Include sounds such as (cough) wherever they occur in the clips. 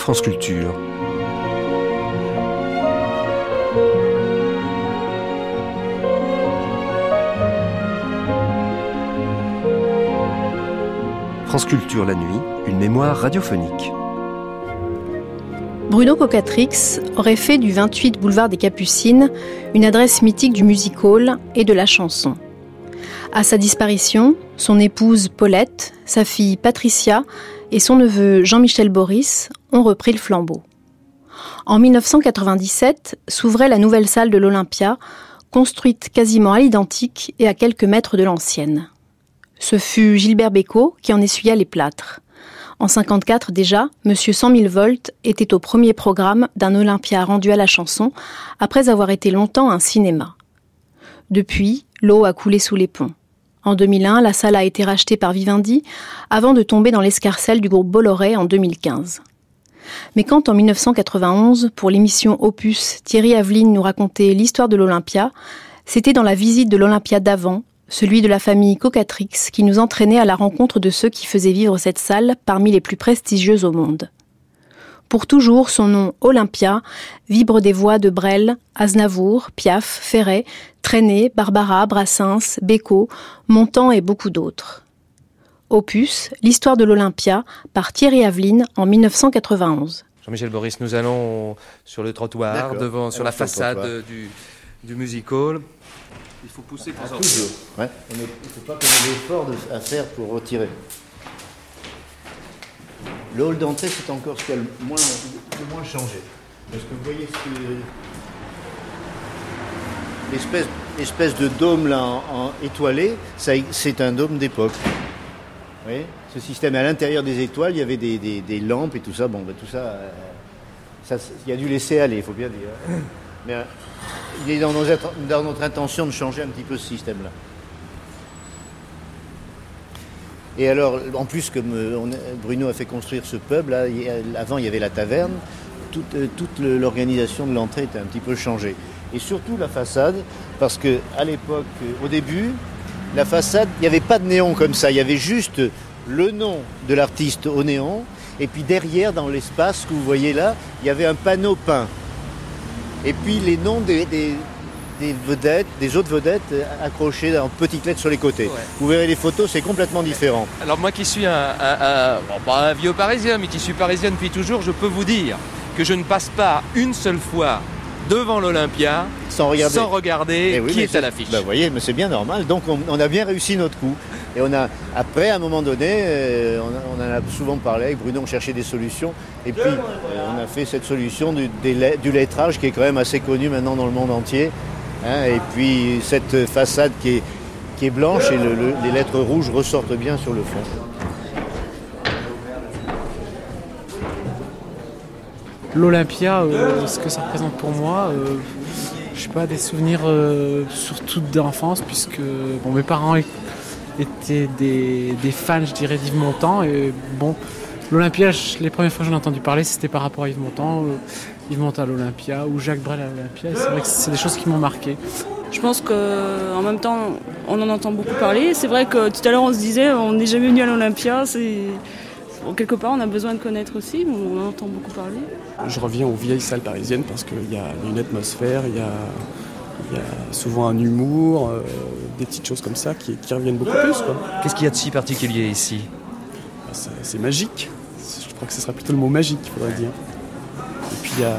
France Culture. France Culture la nuit, une mémoire radiophonique. Bruno Cocatrix aurait fait du 28 boulevard des Capucines une adresse mythique du music hall et de la chanson. À sa disparition, son épouse Paulette, sa fille Patricia et son neveu Jean-Michel Boris ont repris le flambeau. En 1997 s'ouvrait la nouvelle salle de l'Olympia, construite quasiment à l'identique et à quelques mètres de l'ancienne. Ce fut Gilbert Bécaud qui en essuya les plâtres. En 54 déjà, Monsieur 100 000 volts était au premier programme d'un Olympia rendu à la chanson, après avoir été longtemps un cinéma. Depuis, l'eau a coulé sous les ponts. En 2001, la salle a été rachetée par Vivendi, avant de tomber dans l'escarcelle du groupe Bolloré en 2015. Mais quand en 1991, pour l'émission Opus, Thierry Aveline nous racontait l'histoire de l'Olympia, c'était dans la visite de l'Olympia d'avant, celui de la famille Cocatrix, qui nous entraînait à la rencontre de ceux qui faisaient vivre cette salle parmi les plus prestigieuses au monde. Pour toujours, son nom Olympia vibre des voix de Brel, Aznavour, Piaf, Ferret, Trenet, Barbara, Brassens, Bécaud, Montand et beaucoup d'autres. Opus, l'histoire de l'Olympia, par Thierry Aveline en 1991. Jean-Michel Boris, nous allons sur le trottoir, devant, sur la façade du, du music hall. Il faut pousser pour sortir. Ouais. il ne faut pas qu'on ait l'effort à faire pour retirer. Le hall d'entrée, c'est encore ce qui a le moins, le moins changé. Parce que vous voyez l'espèce, l'espèce de dôme là en, étoilé, c'est un dôme d'époque. Voyez Ce système, à l'intérieur des étoiles, il y avait des, lampes et tout ça. Bon, ben, tout ça, euh, il y a dû laisser aller, il faut bien dire. Mais euh, il est dans, notre intention de changer un petit peu ce système-là. Et alors, en plus, comme Bruno a fait construire ce pub, là, avant il y avait la taverne, toute, euh, l'organisation de l'entrée était un petit peu changée. Et surtout la façade, parce que à l'époque, au début, la façade, il n'y avait pas de néon comme ça, il y avait juste le nom de l'artiste au néon, et puis derrière, dans l'espace que vous voyez là, il y avait un panneau peint et puis les noms des, vedettes, des autres vedettes accrochées en petites lettres sur les côtés. Vous verrez les photos, c'est complètement différent. Alors moi qui suis un, un, vieux parisien, mais qui suis parisien depuis toujours, je peux vous dire que je ne passe pas une seule fois devant l'Olympia sans regarder, eh qui est, à l'affiche. Bah, vous voyez, mais c'est bien normal. Donc on, a bien réussi notre coup. Et on a, après, à un moment donné, euh, on, en a souvent parlé avec Bruno, on cherchait des solutions. Et puis, euh, on a fait cette solution du, du, lettrage qui est quand même assez connu maintenant dans le monde entier. Hein. et puis, cette façade qui est, qui est blanche et les lettres rouges ressortent bien sur le fond. L'Olympia, euh, ce que ça représente pour moi, je sais pas, des souvenirs surtout d'enfance, puisque bon, mes parents étaient des, fans, je dirais, d'Yves Montand. Et bon, l'Olympia, les premières fois que j'en ai entendu parler, c'était par rapport à Yves Montand. Euh, Yves Montand à l'Olympia ou Jacques Brel à l'Olympia. C'est vrai que c'est des choses qui m'ont marqué. Je pense qu'en même temps, on en entend beaucoup parler. C'est vrai que tout à l'heure, on se disait, on n'est jamais venu à l'Olympia. C'est quelque part, on a besoin de connaître aussi, on en entend beaucoup parler. Je reviens aux vieilles salles parisiennes parce qu'il y a une atmosphère, il y a il y a souvent un humour, euh, des petites choses comme ça qui, reviennent beaucoup plus. Qu'est-ce qu'il y a de si particulier ici? Bah, C'est magique. Je crois que ce sera plutôt le mot magique, il faudrait dire. Et puis il y a,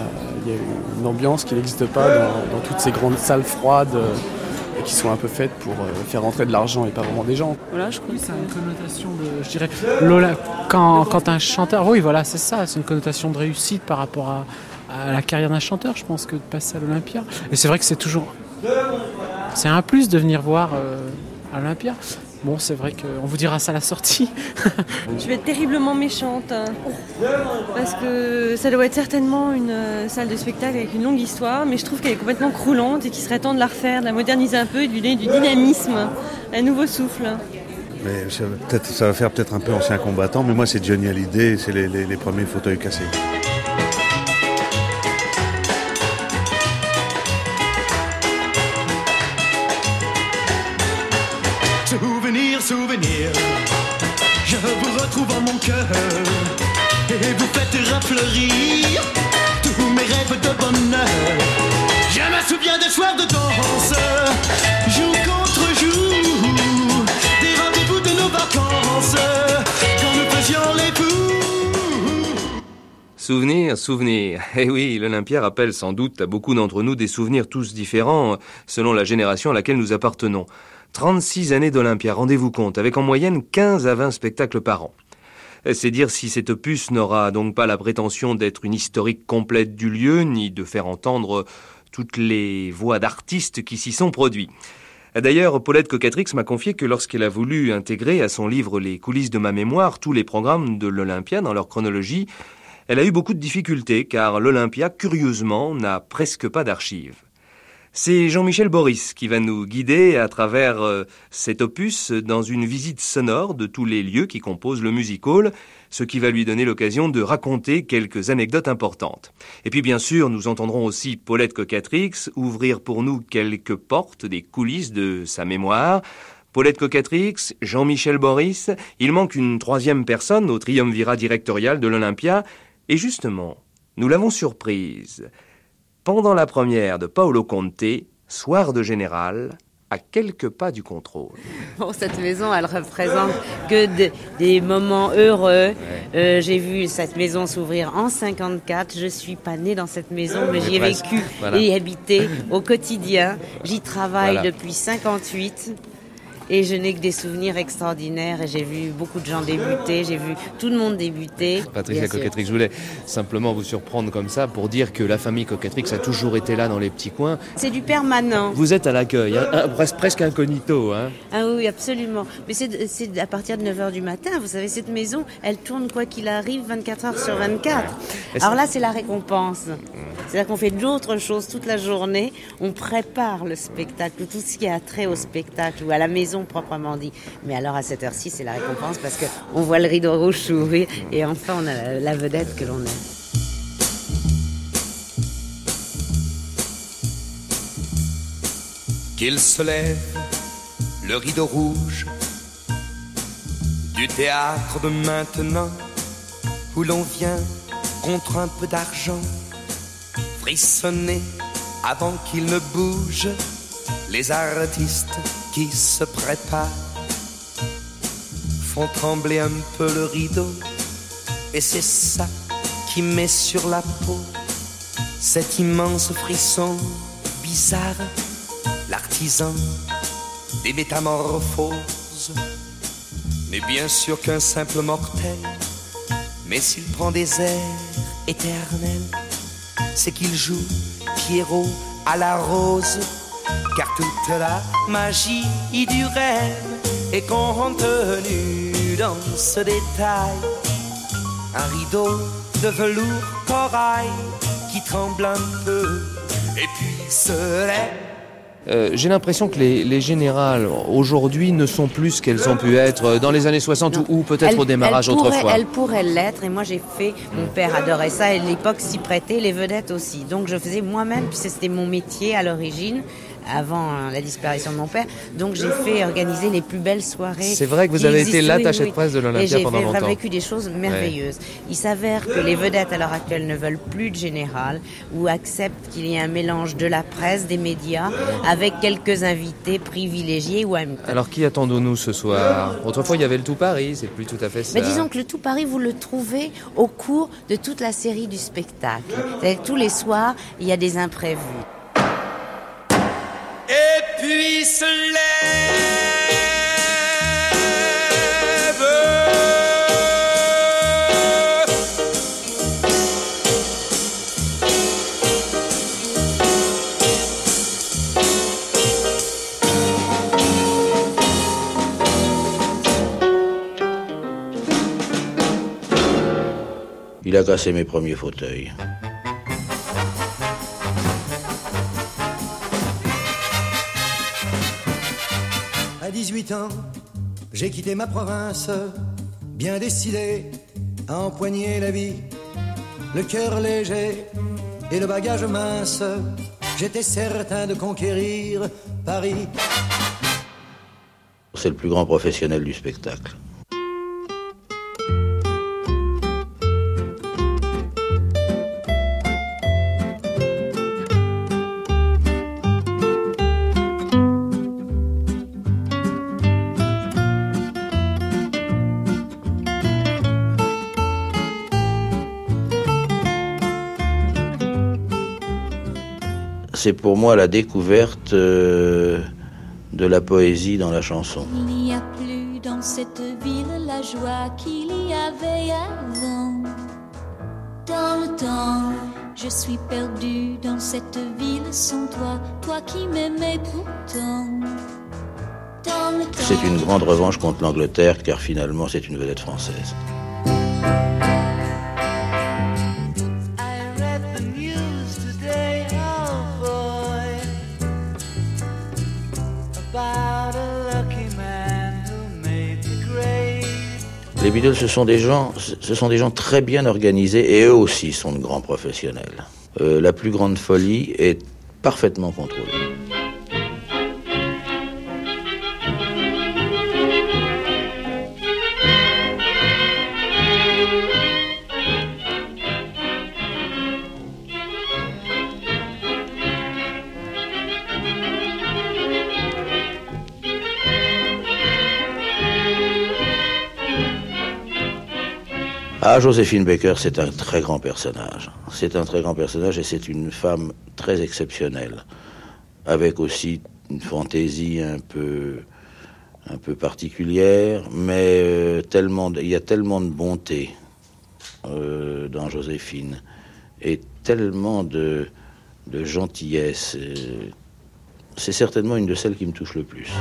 une ambiance qui n'existe pas dans, toutes ces grandes salles froides euh, qui sont un peu faites pour euh, faire rentrer de l'argent et pas vraiment des gens. Voilà, je crois que c'est une connotation de, je dirais, quand, un chanteur, oui, voilà, c'est ça, c'est une connotation de réussite par rapport à, à la carrière d'un chanteur, je pense, que de passer à l'Olympia. Et c'est vrai que c'est toujours. C'est un plus de venir voir euh, à l'Olympia. Bon, c'est vrai qu'on vous dira ça à la sortie. (laughs) je vais être terriblement méchante. Hein. Parce que ça doit être certainement une euh, salle de spectacle avec une longue histoire, mais je trouve qu'elle est complètement croulante et qu'il serait temps de la refaire, de la moderniser un peu et de lui donner du dynamisme, un nouveau souffle. Mais ça, ça va faire peut-être un peu ancien combattant, mais moi c'est Johnny Hallyday, c'est les, les premiers fauteuils cassés. Et vous faites rappeler fleurir tous mes rêves de bonheur. Je me souviens des soirs de danse, jour contre jour, des rendez-vous de nos vacances, quand nous faisions les fous. Souvenir, souvenir. Eh oui, l'Olympia rappelle sans doute à beaucoup d'entre nous des souvenirs tous différents selon la génération à laquelle nous appartenons. 36 années d'Olympia, rendez-vous compte, avec en moyenne 15 à 20 spectacles par an. C'est dire si cet opus n'aura donc pas la prétention d'être une historique complète du lieu, ni de faire entendre toutes les voix d'artistes qui s'y sont produits. D'ailleurs, Paulette Cocatrix m'a confié que lorsqu'elle a voulu intégrer à son livre Les coulisses de ma mémoire tous les programmes de l'Olympia dans leur chronologie, elle a eu beaucoup de difficultés car l'Olympia, curieusement, n'a presque pas d'archives. C'est Jean-Michel Boris qui va nous guider à travers euh, cet opus dans une visite sonore de tous les lieux qui composent le music hall, ce qui va lui donner l'occasion de raconter quelques anecdotes importantes. Et puis bien sûr, nous entendrons aussi Paulette Cocatrix ouvrir pour nous quelques portes des coulisses de sa mémoire. Paulette Cocatrix, Jean-Michel Boris, il manque une troisième personne au triumvirat directorial de l'Olympia, et justement, nous l'avons surprise pendant la première de Paolo Conte, Soir de Général, à quelques pas du contrôle. Bon, cette maison, elle représente que des moments heureux. Euh, j'ai vu cette maison s'ouvrir en 54. Je suis pas née dans cette maison, mais j'y ai vécu et habité au quotidien. J'y travaille depuis 58. Et je n'ai que des souvenirs extraordinaires. Et j'ai vu beaucoup de gens débuter, j'ai vu tout le monde débuter. Patricia Cocatrix, je voulais simplement vous surprendre comme ça pour dire que la famille Cocatrix a toujours été là dans les petits coins. C'est du permanent. Vous êtes à l'accueil, hein, presque incognito. Hein. Ah oui, absolument. Mais c'est à partir de 9h du matin. Vous savez, cette maison, elle tourne quoi qu'il arrive 24 heures sur 24. Alors là, c'est la récompense. C'est-à-dire qu'on fait d'autres choses toute la journée. On prépare le spectacle, tout ce qui a trait au spectacle ou à la maison proprement dit. Mais alors à cette heure-ci, c'est la récompense parce qu'on voit le rideau rouge s'ouvrir et enfin on a la vedette que l'on aime. Qu'il se lève, le rideau rouge du théâtre de maintenant, où l'on vient contre un peu d'argent, frissonner avant qu'il ne bouge les artistes qui se préparent font trembler un peu le rideau et c'est ça qui met sur la peau cet immense frisson bizarre, l'artisan des métamorphoses n'est bien sûr qu'un simple mortel, mais s'il prend des airs éternels, c'est qu'il joue Pierrot à la rose car toute la magie du rêve est contenue dans ce détail. Un rideau de velours corail qui tremble un peu et puis se lève. Euh, j'ai l'impression que les, les générales aujourd'hui ne sont plus ce qu'elles ont pu être dans les années 60 ou, peut-être au démarrage autrefois. Elles pourraient l'être et moi j'ai fait, mon père adorait ça et l'époque s'y prêtait, les vedettes aussi. Donc je faisais moi-même, puisque c'était mon métier à l'origine, avant hein, la disparition de mon père. Donc j'ai fait organiser les plus belles soirées. C'est vrai que vous avez été l'attaché de presse de l'Olympia pendant longtemps. J'ai vécu des choses merveilleuses. Il s'avère que les vedettes à l'heure actuelle ne veulent plus de général ou acceptent qu'il y ait un mélange de la presse, des médias, avec quelques invités privilégiés ou amis. Alors qui attendons-nous ce soir? Autrefois il y avait le Tout Paris, c'est plus tout à fait ça. Mais disons que le Tout Paris, vous le trouvez au cours de toute la série du spectacle. Tous les soirs, il y a des imprévus puis se lève. Il a cassé mes premiers fauteuils. 18 ans, j'ai quitté ma province, bien décidé à empoigner la vie, le cœur léger et le bagage mince. J'étais certain de conquérir Paris. C'est le plus grand professionnel du spectacle. C'est pour moi la découverte euh, de la poésie dans la chanson. Il n'y a plus dans cette ville la joie qu'il y avait avant. Dans le temps, je suis perdue dans cette ville sans toi, toi qui m'aimais pourtant. C'est une grande revanche contre l'Angleterre car finalement c'est une vedette française. Les Beatles, ce sont des gens, ce sont des gens très bien organisés et eux aussi sont de grands professionnels. Euh, la plus grande folie est parfaitement contrôlée. Ah, Joséphine Baker, c'est un très grand personnage. C'est un très grand personnage et c'est une femme très exceptionnelle, avec aussi une fantaisie un peu, un peu particulière, mais euh, tellement, il y a tellement de bonté euh, dans Joséphine et tellement de, gentillesse. euh, c'est certainement une de celles qui me touche le plus.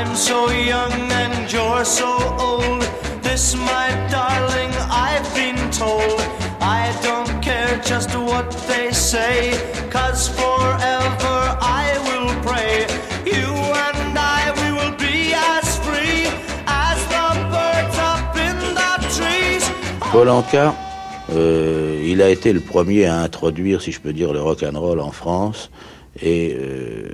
I'm so young and you're so old. This, my darling, I've been told. I don't care just what they say, cause forever I will pray. You and I, we will be as free as the birds up in the trees. Paul Anka, euh, il a été le premier à introduire, si je peux dire, le rock and roll en France, et euh,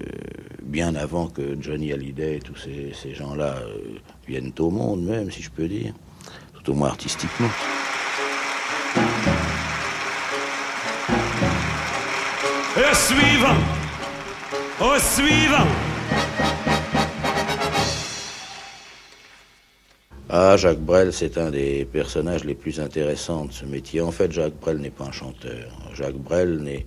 bien avant que Johnny Hallyday et tous ces, ces gens-là euh, viennent au monde, même, si je peux dire, tout au moins artistiquement. Et suivant. Au suivant. Ah, Jacques Brel, c'est un des personnages les plus intéressants de ce métier. En fait, Jacques Brel n'est pas un chanteur. Jacques Brel, n'est...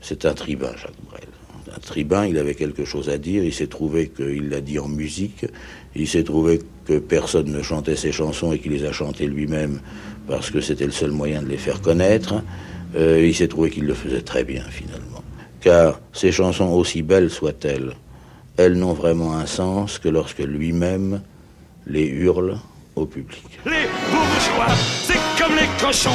c'est un tribun, Jacques Brel. Un tribun, il avait quelque chose à dire, il s'est trouvé qu'il l'a dit en musique, il s'est trouvé que personne ne chantait ses chansons et qu'il les a chantées lui-même parce que c'était le seul moyen de les faire connaître. Euh, il s'est trouvé qu'il le faisait très bien, finalement. Car ces chansons, aussi belles soient-elles, elles n'ont vraiment un sens que lorsque lui-même les hurle au public. Comme les cochons.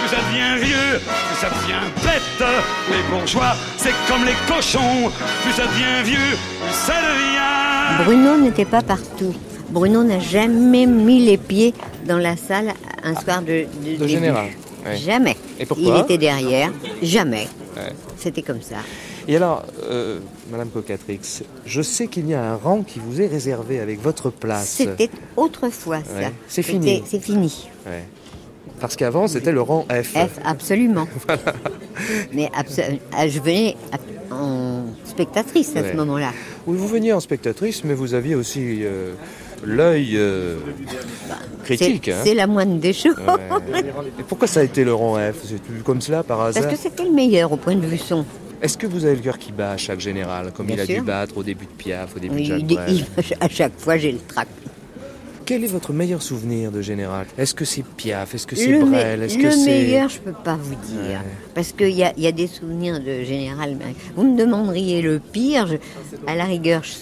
Plus ça devient vieux, plus ça devient bête. Les bourgeois, c'est comme les cochons. Plus ça devient vieux, plus ça devient. Bruno n'était pas partout. Bruno n'a jamais mis les pieds dans la salle un soir de, de, De début. général, ouais. Jamais. Et pourquoi Il était derrière. Jamais. Ouais. C'était comme ça. Et alors, euh, Madame Cocatrix, je sais qu'il y a un rang qui vous est réservé avec votre place. C'était autrefois ça. Ouais. C'est fini. C'est fini. Parce qu'avant, c'était le rang F. F, absolument. (laughs) Mais abso- ah, je venais en spectatrice à Ouais. ce moment-là. Oui, vous veniez en spectatrice, mais vous aviez aussi euh, l'œil euh, critique. C'est hein. c'est la moindre des choses. Ouais. Et pourquoi ça a été le rang F? C'est comme cela par hasard? Parce que c'était le meilleur au point de vue son. Est-ce que vous avez le cœur qui bat à chaque général, comme Bien il a sûr. dû battre au début de Piaf, au début de Jacques il- Brel? il- à chaque fois, j'ai le trac. Quel est votre meilleur souvenir de général? Est-ce que c'est Piaf? Est-ce que c'est Le, Brel? Est-ce le que c'est meilleur, je peux pas vous dire. Parce qu'il y a, il y a des souvenirs de général. Vous me demanderiez le pire, je- à la rigueur, je.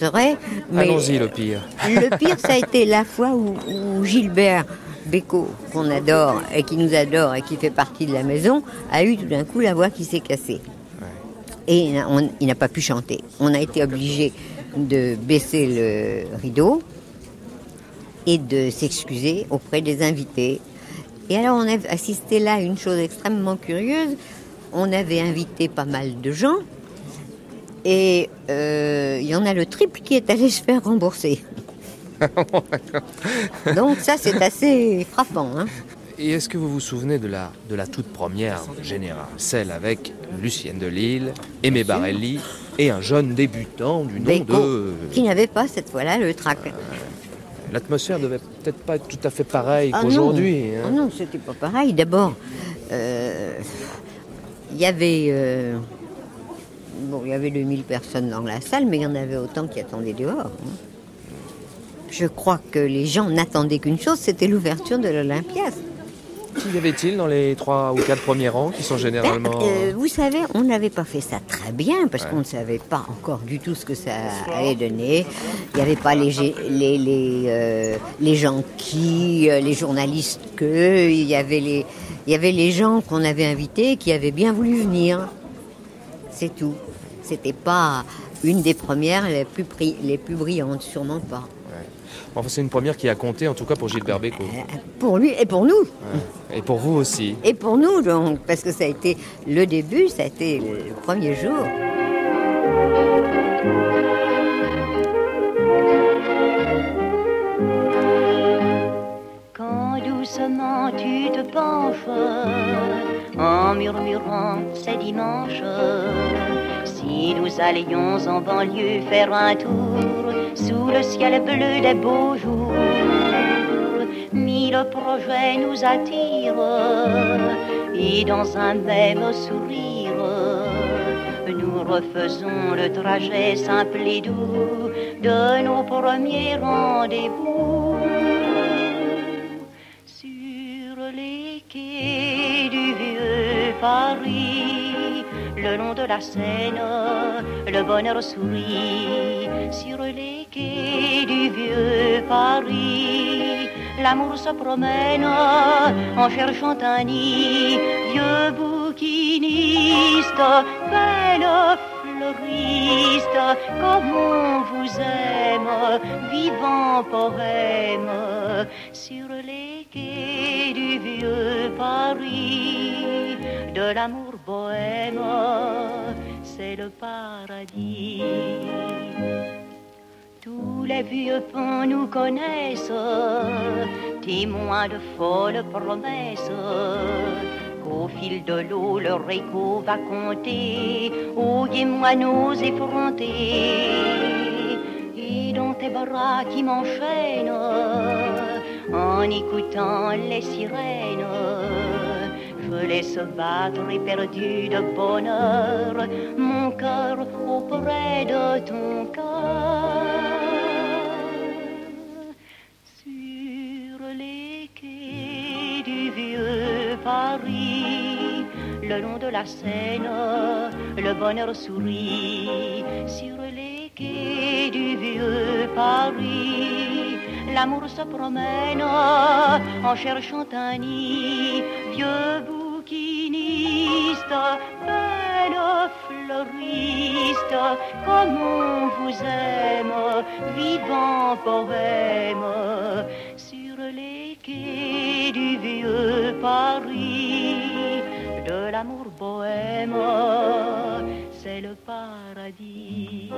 Mais Allons-y, le pire. Le (laughs) pire, ça a été la fois où, où Gilbert Bécaud, qu'on adore et qui nous adore et qui fait partie de la maison, a eu tout d'un coup la voix qui s'est cassée. Et on- il n'a pas pu chanter. On a été obligé de baisser le rideau et de s'excuser auprès des invités. Et alors on a assisté là à une chose extrêmement curieuse. On avait invité pas mal de gens et euh, il y en a le triple qui est allé (laughs) se faire rembourser. (laughs) Donc ça c'est assez frappant. hein. Et est-ce que vous vous souvenez de la, de la toute première générale Celle avec Lucienne de Lille, Aimé Barelli et un jeune débutant du nom de... qui n'avait pas cette fois-là le trac. L'atmosphère devait peut-être pas être tout à fait pareille Ah non. qu'aujourd'hui. hein. Ah non, c'était pas pareil. D'abord, euh, il y avait. euh, bon, il y avait 2000 personnes dans la salle, mais il y en avait autant qui attendaient dehors. hein. Je crois que les gens n'attendaient qu'une chose, c'était l'ouverture de l'Olympia. Qu'y avait-il dans les trois ou quatre premiers rangs qui sont généralement... Euh, vous savez, on n'avait pas fait ça très bien parce qu'on ne savait pas encore du tout ce que ça allait donner. Il n'y avait pas les, gé- les, les, euh, les gens qui, euh, les journalistes que, il y avait les, il y avait les gens qu'on avait invités qui avaient bien voulu venir. C'est tout. C'était pas une des premières les plus, bri- les plus brillantes, sûrement pas. Enfin, c'est une première qui a compté, en tout cas pour Gilbert Bécaud. Pour lui et pour nous. Et pour vous aussi. Et pour nous, donc, parce que ça a été le début, ça a été le le premier jour. Quand doucement tu te penches en murmurant c'est dimanche. Nous allions en banlieue faire un tour sous le ciel bleu des beaux jours, mille projets nous attirent et dans un même sourire, nous refaisons le trajet simple et doux de nos premiers rendez-vous. Sur les quais du vieux Paris, le long de la Seine, le bonheur sourit. Sur les quais du vieux Paris, l'amour se promène en cherchant un nid. Vieux bouquiniste, belle fleuriste, comme on vous aime, vivant poème, sur les quais du vieux Paris, de l'amour bohème, c'est le paradis. Tous les vieux ponts nous connaissent, témoins de folles promesses. Qu'au fil de l'eau, leur écho va compter aux gai moineaux effrontés. Et dans tes bras qui m'enchaînent, en écoutant les sirènes, je laisse battre éperdu de bonheur mon cœur auprès de ton cœur. Sur les quais du vieux Paris, le long de la Seine, le bonheur sourit. Sur les quais du vieux Paris, l'amour se promène en cherchant un nid. Vieux belle fleuriste, comme on vous aime, vivant poème, sur les quais du vieux Paris, de l'amour bohème, c'est le paradis.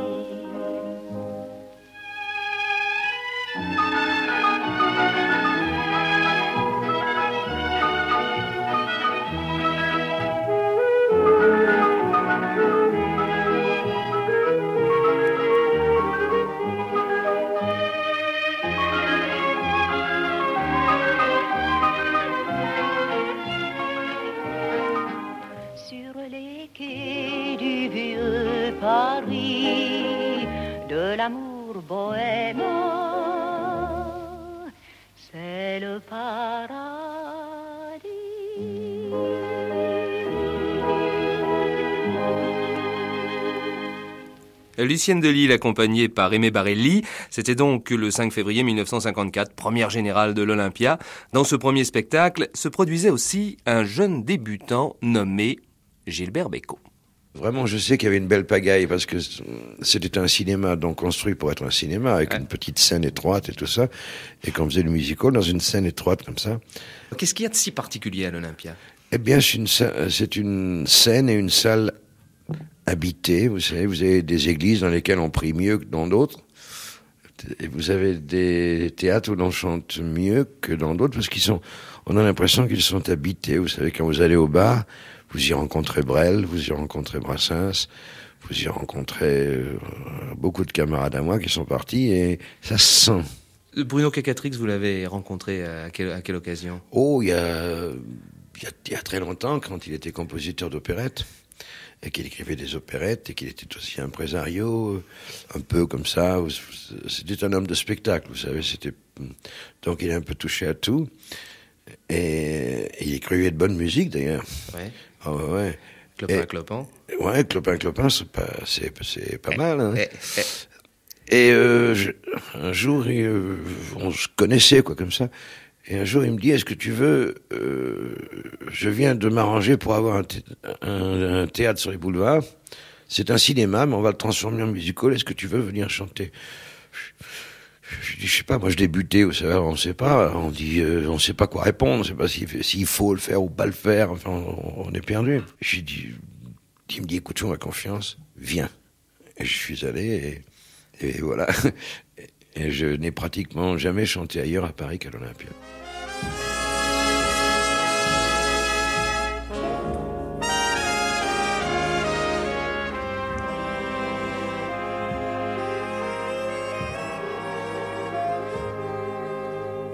Lucienne Delisle, accompagnée par Aimé Barelli, c'était donc le 5 février 1954, première générale de l'Olympia. Dans ce premier spectacle se produisait aussi un jeune débutant nommé Gilbert Bécaud. Vraiment, je sais qu'il y avait une belle pagaille parce que c'était un cinéma donc construit pour être un cinéma avec une petite scène étroite et tout ça. Et qu'on faisait le musical dans une scène étroite comme ça. Qu'est-ce qu'il y a de si particulier à l'Olympia? Eh bien, c'est une, sa- c'est une scène et une salle habitée. Vous savez, vous avez des églises dans lesquelles on prie mieux que dans d'autres. Et vous avez des théâtres où l'on chante mieux que dans d'autres parce qu'ils sont, on a l'impression qu'ils sont habités. Vous savez, quand vous allez au bar, vous y rencontrez Brel, vous y rencontrez Brassens, vous y rencontrez euh, beaucoup de camarades à moi qui sont partis et ça se sent. Bruno Cacatrix, vous l'avez rencontré à quelle, à quelle occasion? Oh, il y a, y, a, y a très longtemps, quand il était compositeur d'opérettes et qu'il écrivait des opérettes et qu'il était aussi impresario, un peu comme ça. C'était un homme de spectacle, vous savez. C'était donc il est un peu touché à tout et, et il écrivait de bonne musique d'ailleurs. Ouais. Oh, ouais. Clopin, Et- clopin. Ouais, clopin, clopin, c'est pas, c'est, pas mal. Hein. Eh, eh. Et euh, je- un jour, il, euh, on se connaissait, quoi, comme ça. Et un jour, il me dit, est-ce que tu veux, euh, je viens de m'arranger pour avoir un, thé- un- un théâtre sur les boulevards. C'est un cinéma, mais on va le transformer en musical. Est-ce que tu veux venir chanter? Je dis, je sais pas, moi je débutais, vous savez, on sait pas, on dit, euh, on sait pas quoi répondre, on sait pas s'il s'il faut le faire ou pas le faire, enfin, on, on est perdu. J'ai dit, il me dit, écoute, fais-moi confiance, viens. Et je suis allé et voilà. Et je n'ai pratiquement jamais chanté ailleurs à Paris qu'à l'Olympia.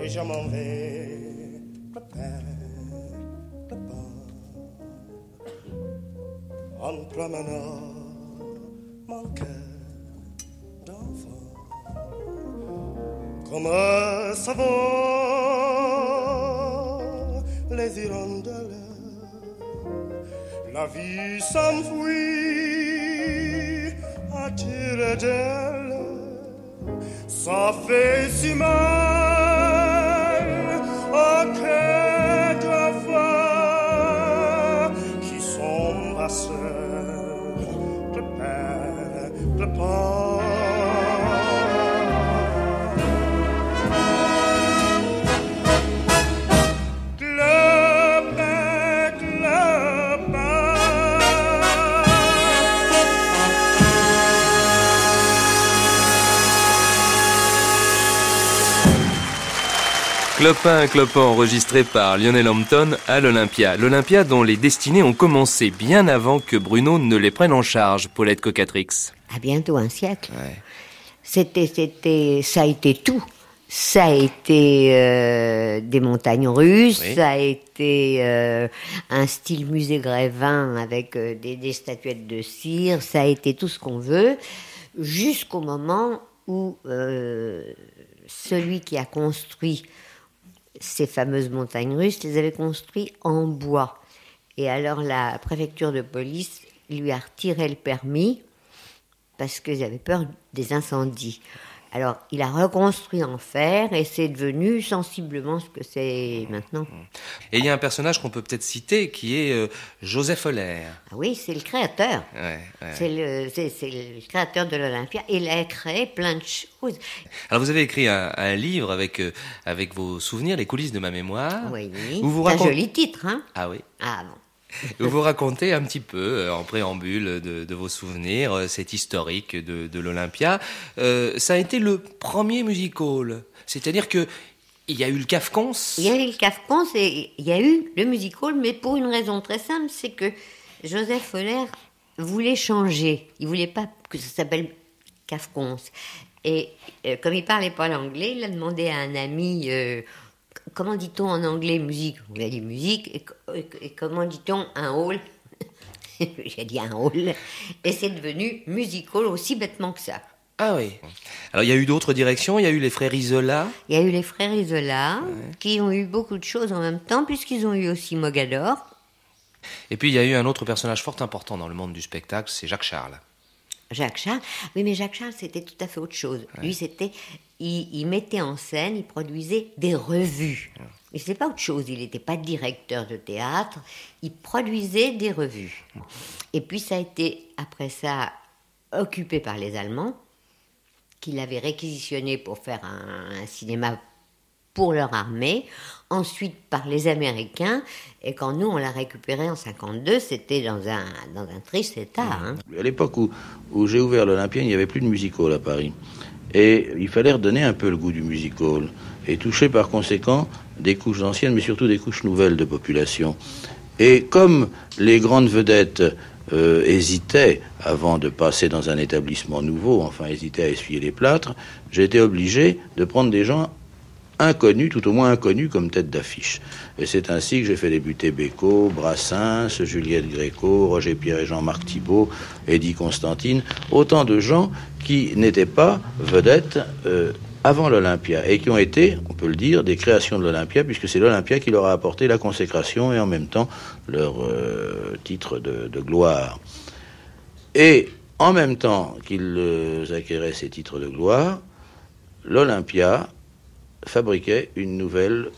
et vais. Comme ça les hirondelles, la vie s'enfuit à tirer d'elle. Ça fait si mal au cœur de fois qui sont passés de père, de Clopin, clopin enregistré par Lionel Hampton à l'Olympia. L'Olympia dont les destinées ont commencé bien avant que Bruno ne les prenne en charge, Paulette Cocatrix. À bientôt un siècle. C'était, c'était, ça a été tout. Ça a été euh, des montagnes russes, Oui. ça a été euh, un style musée Grévin avec euh, des, des statuettes de cire, ça a été tout ce qu'on veut, jusqu'au moment où celui qui a construit ces fameuses montagnes russes les avait construites en bois. Et alors la préfecture de police lui a retiré le permis parce qu'ils avaient peur des incendies. Alors, il a reconstruit en fer et c'est devenu sensiblement ce que c'est maintenant. Et il y a un personnage qu'on peut peut-être citer qui est euh, Joseph Euler. Ah oui, c'est le créateur. Ouais, ouais. C'est le, c'est- c'est le créateur de l'Olympia. Il a créé plein de choses. Alors vous avez écrit un, un livre avec, euh, avec vos souvenirs, les coulisses de ma mémoire. Oui, Où vous c'est un raconte- joli titre, hein Ah oui. Ah bon. Où (laughs) vous racontez un petit peu, euh, en préambule de, vos souvenirs, euh, cet historique de, l'Olympia. Euh, ça a été le premier musical. C'est-à-dire que il y a eu le Cafcons. Il y a eu le Kafkans et il y a eu le musical, mais pour une raison très simple, c'est que Joseph Foller voulait changer. Il voulait pas que ça s'appelle Kafkans. Et comme il parlait pas l'anglais, il a demandé à un ami comment dit-on en anglais musique? On a dit musique? Et, co- et- et comment dit-on un hall? (laughs) J'ai dit un hall. Et c'est devenu musical aussi bêtement que ça. Ah oui. Alors il y a eu d'autres directions? Il y a eu les frères Isola? Il y a eu les frères Isola, qui ont eu beaucoup de choses en même temps, puisqu'ils ont eu aussi Mogador. Et puis il y a eu un autre personnage fort important dans le monde du spectacle, c'est Jacques Charles. Jacques Charles. Oui, mais Jacques Charles, c'était tout à fait autre chose. Lui, c'était. Il, il mettait en scène, il produisait des revues. Mais c'est pas autre chose. Il n'était pas directeur de théâtre. Il produisait des revues. Et puis, ça a été, après ça, occupé par les Allemands, qui l'avaient réquisitionné pour faire un, un cinéma pour leur armée, ensuite par les Américains, et quand nous on l'a récupéré en 52, c'était dans un, dans un triste état. hein. À l'époque où, où j'ai ouvert l'Olympien, il n'y avait plus de musical à Paris. Et il fallait redonner un peu le goût du musical. Et toucher par conséquent des couches anciennes, mais surtout des couches nouvelles de population. Et comme les grandes vedettes euh, hésitaient, avant de passer dans un établissement nouveau, enfin hésitaient à essuyer les plâtres, j'ai été obligé de prendre des gens inconnus, tout au moins inconnus comme tête d'affiche. Et c'est ainsi que j'ai fait débuter Bécaud, Brassens, Juliette Gréco, Roger Pierre et Jean-Marc Thibault, Eddie Constantine, autant de gens qui n'étaient pas vedettes euh, avant l'Olympia et qui ont été, on peut le dire, des créations de l'Olympia, puisque c'est l'Olympia qui leur a apporté la consécration et en même temps leur euh, titre de, de gloire. Et en même temps qu'ils euh, acquéraient ces titres de gloire, l'Olympia fabriquait une nouvelle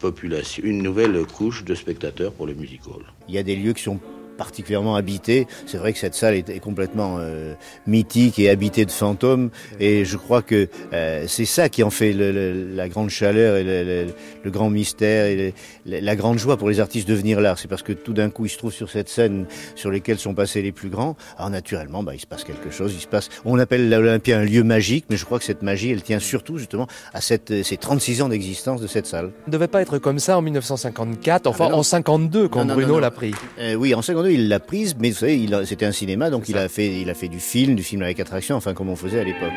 population, une nouvelle couche de spectateurs pour le music hall. Il y a des lieux qui sont particulièrement habité. C'est vrai que cette salle est, est complètement euh, mythique et habitée de fantômes. Et je crois que euh, c'est ça qui en fait le, le, la grande chaleur et le, le grand mystère et la grande joie pour les artistes de venir là. C'est parce que tout d'un coup, ils se trouvent sur cette scène sur lesquelles sont passés les plus grands. Alors naturellement, bah, il se passe quelque chose. Il se passe. On appelle l'Olympia un lieu magique, mais je crois que cette magie, elle tient surtout justement à cette, ces 36 ans d'existence de cette salle. Ne devait pas être comme ça en 1954, enfin ah ben en 52 quand non, Bruno l'a pris. Euh, oui, en 52 il l'a prise, mais vous savez, c'était un cinéma, donc il a, fait, il a fait du film, du film avec attraction, enfin comme on faisait à l'époque.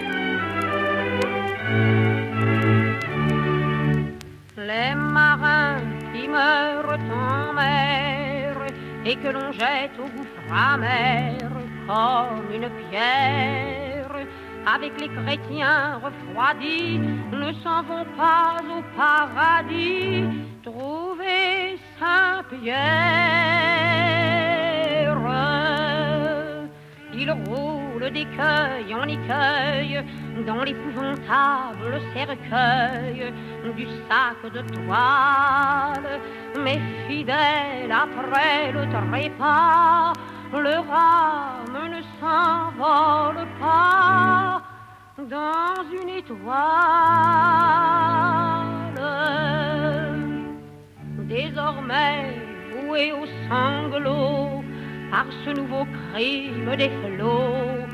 Les marins qui meurent en mer et que l'on jette au gouffre amer comme une pierre, avec les chrétiens refroidis, ne s'en vont pas au paradis. Trouver Saint-Pierre. Il roule d'écueil en écueil dans l'épouvantable cercueil du sac de toile. Mais fidèle après le trépas, le rame ne s'envole pas dans une étoile. Désormais voué au sanglot, par ce nouveau crime des flots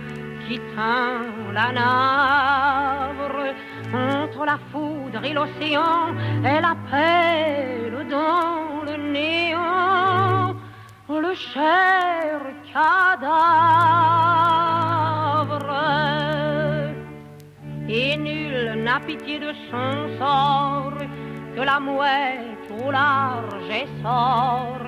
qui teint la navre entre la foudre et l'océan. Elle appelle dans le néant le cher cadavre. Et nul n'a pitié de son sort que la mouette au large essor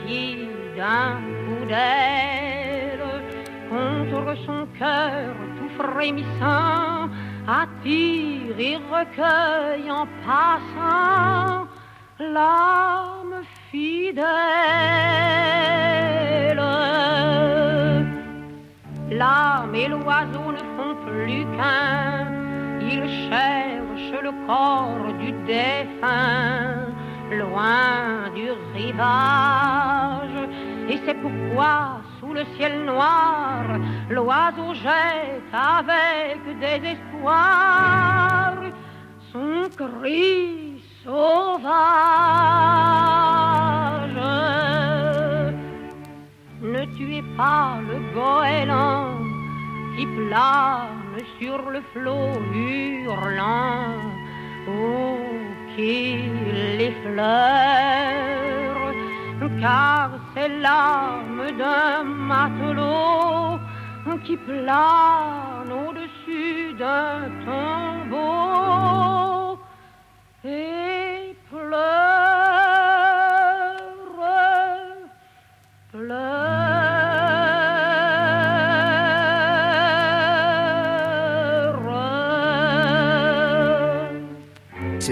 qui d'un coup d'aile contre son cœur tout frémissant attire et recueille en passant l'âme fidèle. L'âme et l'oiseau ne font plus qu'un, ils cherchent le corps du défunt loin du rivage. Et c'est pourquoi, sous le ciel noir, l'oiseau jette avec désespoir son cri sauvage. Ne tuez pas le goéland qui plane sur le flot hurlant. Oh, qu'il effleure, car c'est l'âme d'un matelot qui plane au-dessus d'un tombeau et pleure,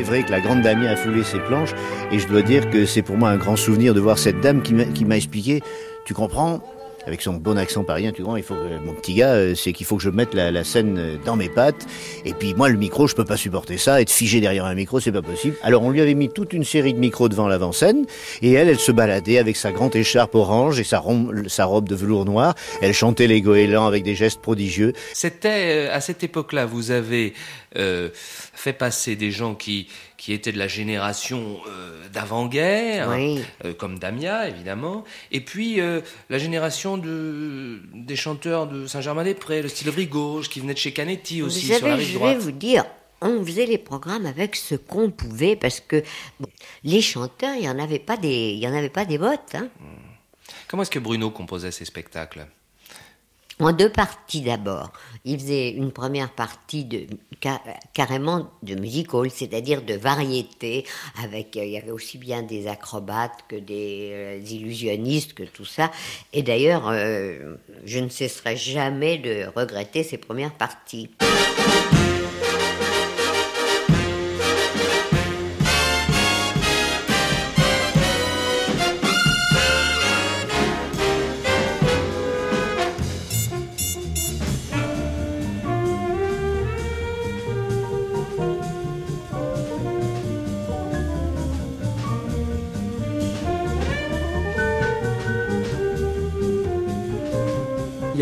vrai que la grande Damien a foulé ses planches et je dois dire que c'est pour moi un grand souvenir de voir cette dame qui m'a expliqué, tu comprends, avec son bon accent parisien, tu comprends, il faut mon petit gars, c'est qu'il faut que je mette la, la, scène dans mes pattes. Et puis moi, le micro, je peux pas supporter ça. Être figé derrière un micro, c'est pas possible. Alors on lui avait mis toute une série de micros devant l'avant-scène, et elle, elle se baladait avec sa grande écharpe orange et sa, sa robe de velours noir. Elle chantait les goélands avec des gestes prodigieux. C'était à cette époque-là, vous avez euh, fait passer des gens qui qui étaient de la génération euh, d'avant-guerre, Oui. euh, comme Damia évidemment, et puis euh, la génération de, des chanteurs de Saint-Germain-des-Prés, le style gauche qui venait de chez Canetti aussi vous sur la rive je vais droite. vous dire, on faisait les programmes avec ce qu'on pouvait parce que bon, les chanteurs, il y en avait pas des, il y en avait pas des bottes. Hein. Comment est-ce que Bruno composait ses spectacles? En deux parties d'abord. Il faisait une première partie de carrément de music hall, c'est-à-dire de variété, avec euh, il y avait aussi bien des acrobates que des euh, illusionnistes que tout ça. Et d'ailleurs, euh, je ne cesserai jamais de regretter ces premières parties.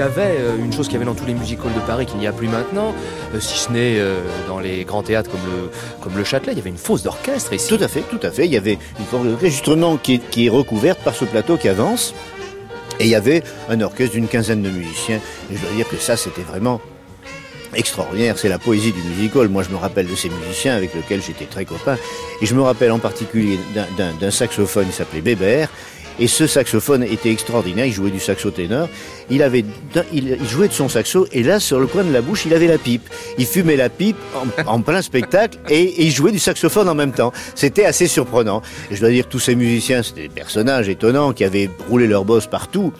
Y avait euh, une chose qu'il y avait dans tous les musicals de Paris qu'il n'y a plus maintenant, euh, si ce n'est euh, dans les grands théâtres comme le, comme le Châtelet, il y avait une fosse d'orchestre ici. Tout à fait, tout à fait. Il y avait une fosse d'orchestre justement qui qui est recouverte par ce plateau qui avance. Et il y avait un orchestre d'une quinzaine de musiciens. Et je dois dire que ça, c'était vraiment extraordinaire. C'est la poésie du musical. Moi, je me rappelle de ces musiciens avec lesquels j'étais très copain. Et je me rappelle en particulier d'un saxophone qui s'appelait Bébert. Et ce saxophone était extraordinaire. Il jouait du saxo ténor il, avait, il, jouait de son saxo et là, sur le coin de la bouche, il avait la pipe. Il fumait la pipe en, plein spectacle et, il jouait du saxophone en même temps. C'était assez surprenant. Je dois dire, tous ces musiciens, c'était des personnages étonnants qui avaient roulé leur boss partout.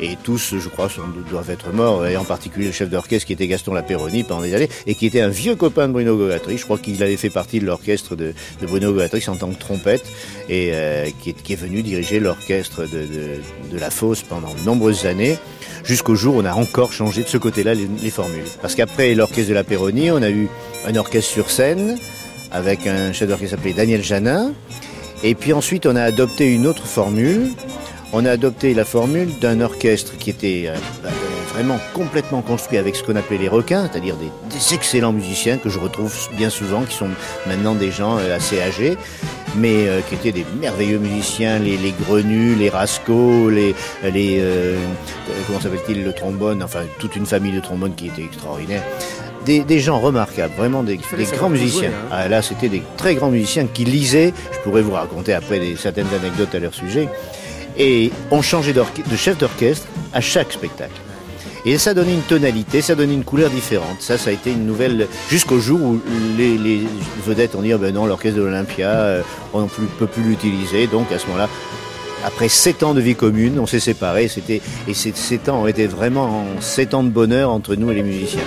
Et tous, je crois, sont, doivent être morts, et en particulier le chef d'orchestre qui était Gaston Lapéronie pendant des années, et qui était un vieux copain de Bruno Gogatrix. Je crois qu'il avait fait partie de l'orchestre de, Bruno Gogatrix en tant que trompette, et euh, qui, est, venu diriger l'orchestre de, de la Fosse pendant de nombreuses années jusqu'au jour où on a encore changé de ce côté-là les, formules. Parce qu'après l'orchestre de la Péronie, on a eu un orchestre sur scène avec un chef d'orchestre appelé Daniel Janin. Et puis ensuite, on a adopté une autre formule. On a adopté la formule d'un orchestre qui était euh, vraiment complètement construit avec ce qu'on appelait les requins, c'est-à-dire des, excellents musiciens que je retrouve bien souvent, qui sont maintenant des gens euh, assez âgés, mais euh, qui étaient des merveilleux musiciens, les, les Grenus, les Rascaux, les, les euh, comment s'appelle-t-il, le trombone, enfin toute une famille de trombones qui était extraordinaire. Des, des, gens remarquables, vraiment des, des grands musiciens. Hein. Ah, là, c'était des très grands musiciens qui lisaient. Je pourrais vous raconter après des, certaines anecdotes à leur sujet. Et on changeait de chef d'orchestre à chaque spectacle. Et ça donnait une tonalité, ça donnait une couleur différente. Ça, ça a été une nouvelle jusqu'au jour où les, vedettes ont dit oh ben non, l'orchestre de l'Olympia, euh, on ne peut plus l'utiliser. Donc à ce moment-là, après sept ans de vie commune, on s'est séparés. C'était et ces sept ans ont été vraiment sept ans de bonheur entre nous et les musiciens.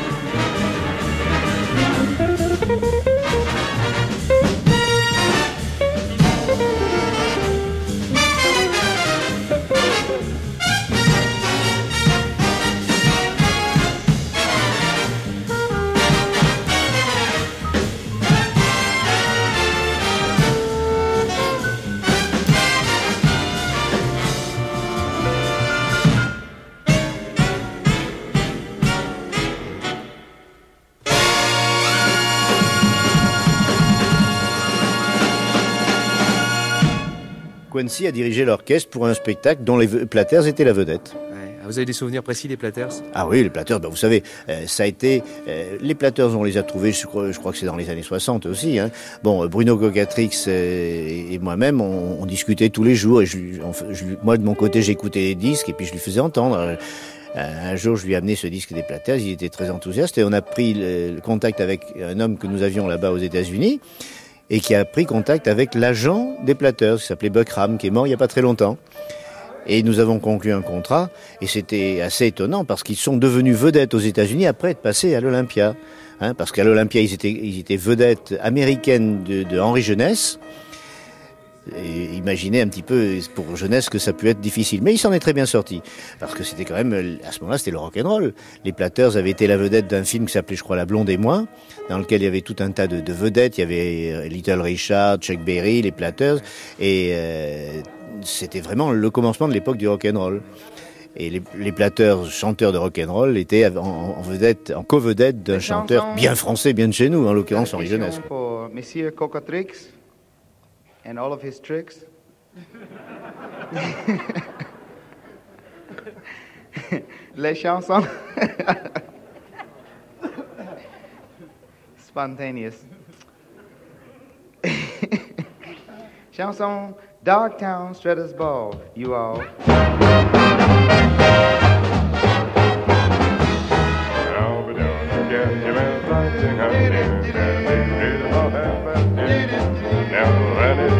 Quincy a dirigé l'orchestre pour un spectacle dont les Platters étaient la vedette. Ah, vous avez des souvenirs précis des Platters Ah oui, les Platters, ben vous savez, euh, ça a été... Euh, les Platters, on les a trouvés, je crois, je crois que c'est dans les années 60 aussi. Hein. Bon, Bruno Gogatrix euh, et moi-même, on, discutait tous les jours. Et je, moi, de mon côté, j'écoutais les disques et puis je lui faisais entendre. Un jour, je lui ai amené ce disque des Platters, il était très enthousiaste et on a pris le contact avec un homme que nous avions là-bas aux États-Unis et qui a pris contact avec l'agent des Platters, qui s'appelait Buckram, qui est mort il n'y a pas très longtemps. Et nous avons conclu un contrat, et c'était assez étonnant parce qu'ils sont devenus vedettes aux États-Unis après être passés à l'Olympia. Hein, parce qu'à l'Olympia, ils étaient, vedettes américaines de Henri Jeunesse, et imaginez un petit peu pour jeunesse que ça peut être difficile. Mais il s'en est très bien sorti. Parce que c'était quand même, à ce moment-là, c'était le rock'n'roll. Les Platters avaient été la vedette d'un film qui s'appelait, je crois, La Blonde et moi, dans lequel il y avait tout un tas de, de vedettes. Il y avait euh, Little Richard, Chuck Berry, les Platters. Et euh, c'était vraiment le commencement de l'époque du rock'n'roll. Et les, les Platters, chanteurs de rock'n'roll, étaient en, en, vedette, en co-vedette d'un chanteur bien français, bien de chez nous, en l'occurrence Henri Jeunesse. Pour Monsieur Cocatrix, and all of his tricks. (laughs) Les chansons. Spontaneous. (laughs) Chanson Dogtown, Stratus Ball, you all.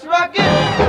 Let's rock it!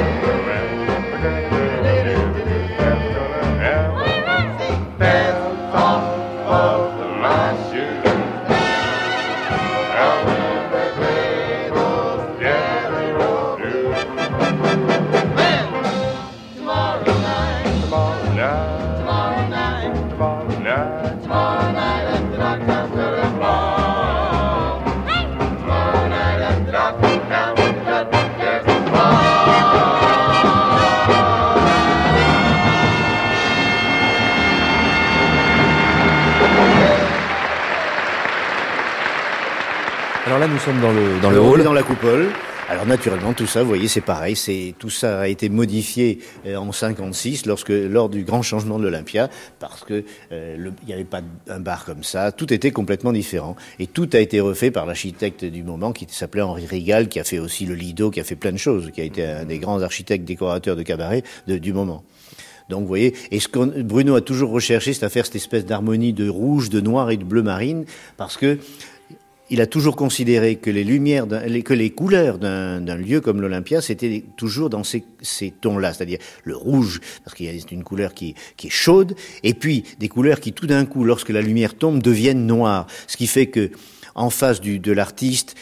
Alors là, nous sommes dans le, dans le On est hall. dans la coupole. Alors naturellement, tout ça, vous voyez, c'est pareil. C'est tout ça a été modifié euh, en 56 lorsque lors du grand changement de l'Olympia, parce que euh, le- il n'y avait pas un bar comme ça. Tout était complètement différent et tout a été refait par l'architecte du moment qui s'appelait Henri Rigal, qui a fait aussi le Lido, qui a fait plein de choses, qui a été un des grands architectes décorateurs de cabaret de- du moment. Donc vous voyez, et ce que Bruno a toujours recherché, c'est à faire cette espèce d'harmonie de rouge, de noir et de bleu marine, parce que il a toujours considéré que les lumières, que les couleurs d'un lieu comme l'Olympia, c'était toujours dans ces, tons-là, c'est-à-dire le rouge, parce qu'il y a une couleur qui, est chaude, et puis des couleurs qui tout d'un coup, lorsque la lumière tombe, deviennent noires, ce qui fait que en face de l'artiste,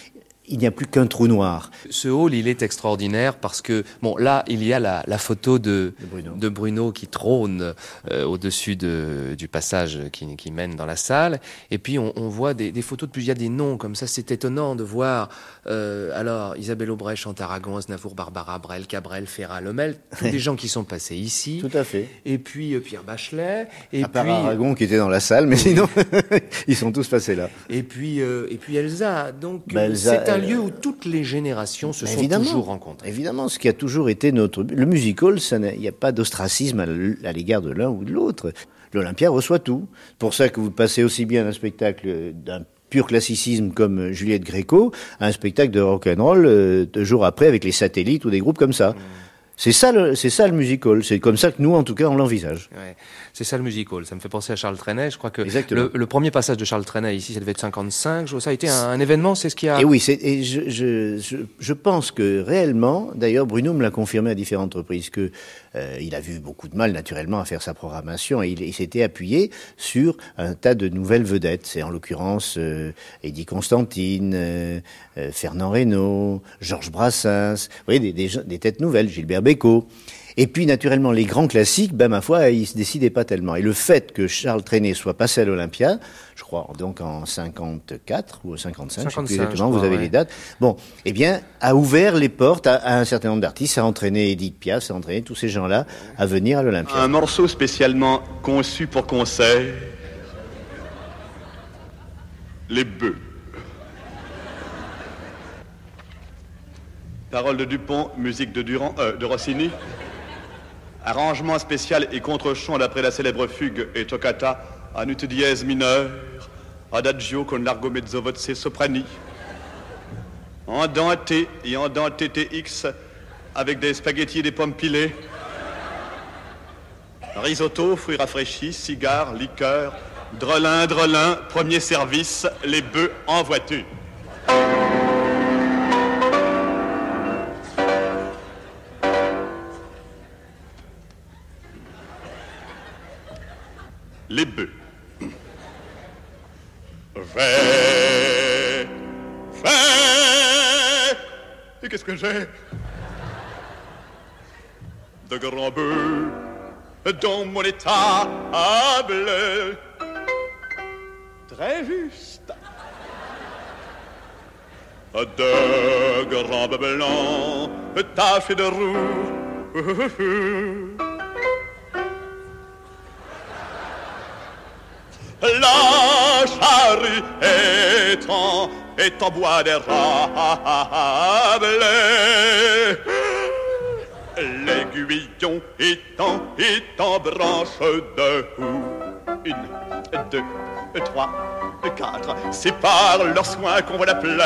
il n'y a plus qu'un trou noir. Ce hall, il est extraordinaire parce que, bon, là, il y a la, la photo de, de Bruno. qui trône euh, au-dessus de, du passage qui, qui mène dans la salle. Et puis, on, on voit des, des photos de plus. Il y a des noms comme ça. C'est étonnant de voir, euh, alors, Isabelle Aubray, Chantaragon, Aznavour, Barbara Brel, Cabrel, Ferrat, Lemel, tous (laughs) des gens qui sont passés ici. Tout à fait. Et puis, euh, Pierre Bachelet. Et à part puis, Aragon qui était dans la salle, mais sinon, (laughs) ils sont tous passés là. et puis, et puis Elsa. Donc, Bah, Elsa, c'est un elle- lieu où toutes les générations se sont toujours rencontrées. Évidemment, ce qui a toujours été notre... Le musical, ça n'a- il n'y a pas d'ostracisme à l'égard de l'un ou de l'autre. L'Olympia reçoit tout. pour ça que vous passez aussi bien un spectacle d'un pur classicisme comme Juliette Gréco à un spectacle de rock'n'roll euh, deux jours après avec les satellites ou des groupes comme ça. C'est ça, le, c'est ça le musical. C'est comme ça que nous, en tout cas, on l'envisage. Ouais. C'est ça le musical. Ça me fait penser à Charles Trenet. Je crois que le, le premier passage de Charles Trenet ici, ça devait être 55. Je- Ça a été un, un événement. C'est ce qui a. Et oui, c'est, et je, je, je, je pense que réellement, d'ailleurs, Bruno me l'a confirmé à différentes reprises, que euh, il a vu beaucoup de mal, naturellement, à faire sa programmation, et il, s'était appuyé sur un tas de nouvelles vedettes. C'est en l'occurrence euh, Eddie Constantine, euh, euh, Fernand Reynaud, Georges Brassens, vous voyez, des, des têtes nouvelles, Gilbert Bécaud. Et puis, naturellement, les grands classiques, ben, ma foi, ils se décidaient pas tellement. Et le fait que Charles Trenet soit passé à l'Olympia, je crois, donc en 54 ou 55, je sais 55, plus exactement, vous avez ouais. les dates. Bon, eh bien, a ouvert les portes à, à un certain nombre d'artistes. Ça a entraîné Edith Piaf, ça a entraîné tous ces gens-là à venir à l'Olympia. Un morceau spécialement conçu pour concert. Les bœufs. Paroles de Dupont, musique de Durand, euh, de Rossini. Arrangement spécial et contre-chant d'après la célèbre fugue et toccata en ut dièse mineur, adagio con largo mezzo voce soprani. En denté et en denté TX avec des spaghettis et des pommes pilées. Risotto, fruits rafraîchis, cigares, liqueurs, drelin, drelin, premier service, les bœufs en voiture. Les bœufs. J'ai fait. Et qu'est-ce que j'ai? De grands bœufs dans mon étable. Très juste. De grands bœufs blancs tachés de rouge. La charrue est en, est en bois d'érable. L'aiguillon est en, est en branche de. Une, deux, trois, quatre. C'est par leurs soins qu'on voit la plaine.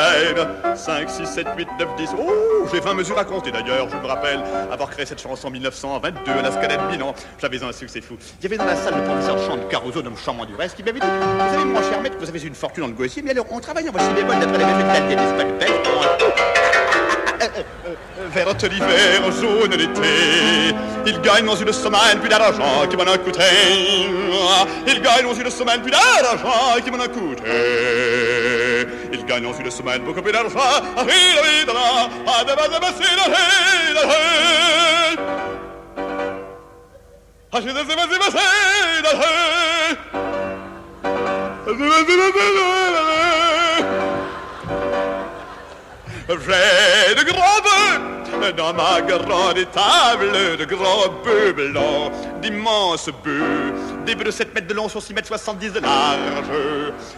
5, 6, 7, 8, 9, 10. Oh, j'ai 20 mesures à compter d'ailleurs. Je me rappelle avoir créé cette chanson en 1922 à la Scala de Milan. J'avais un succès fou. Il y avait dans la salle le professeur Chant de Caruso, nomme Chamant du reste, qui m'avait dit Vous savez, mon cher maître, vous avez une fortune dans le gossier, mais alors on travaille en voici bémol d'après les végétalités des spectacles. Verte l'hiver, jaune l'été. Il gagne dans une semaine plus d'argent qui m'en a coûté. Il gagne dans une semaine plus d'argent qui m'en a coûté. Il gagne dans une semaine beaucoup plus d'argent. J'ai de grands bœufs dans ma grande étable, de grands bœufs blancs, d'immenses bœufs, des bœufs de 7 mètres de long sur 6 mètres 70 de large,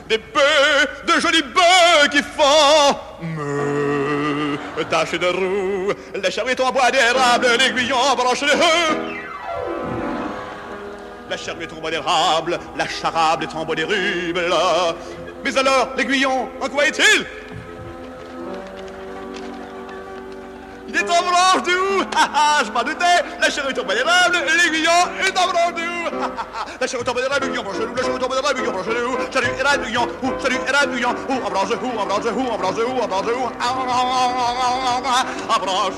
des bœufs, de jolis bœufs qui font me tachés de roux, la charrue est en bois d'érable, l'aiguillon en branche de heu. La charrue en bois d'érable, la charable est en bois d'érable. Mais alors, l'aiguillon, en quoi est-il? Il est en branche du hou ha, je m'en doutais La charrue est en bois d'érable, l'aiguillon est en branche du hou La charrue est en bois d'érable, l'aiguillon branche de hou La charrue est en bois d'érable, l'aiguillon branche Charrue, érable, l'aiguillon, hou Charrue, érable, l'aiguillon, En branche en branche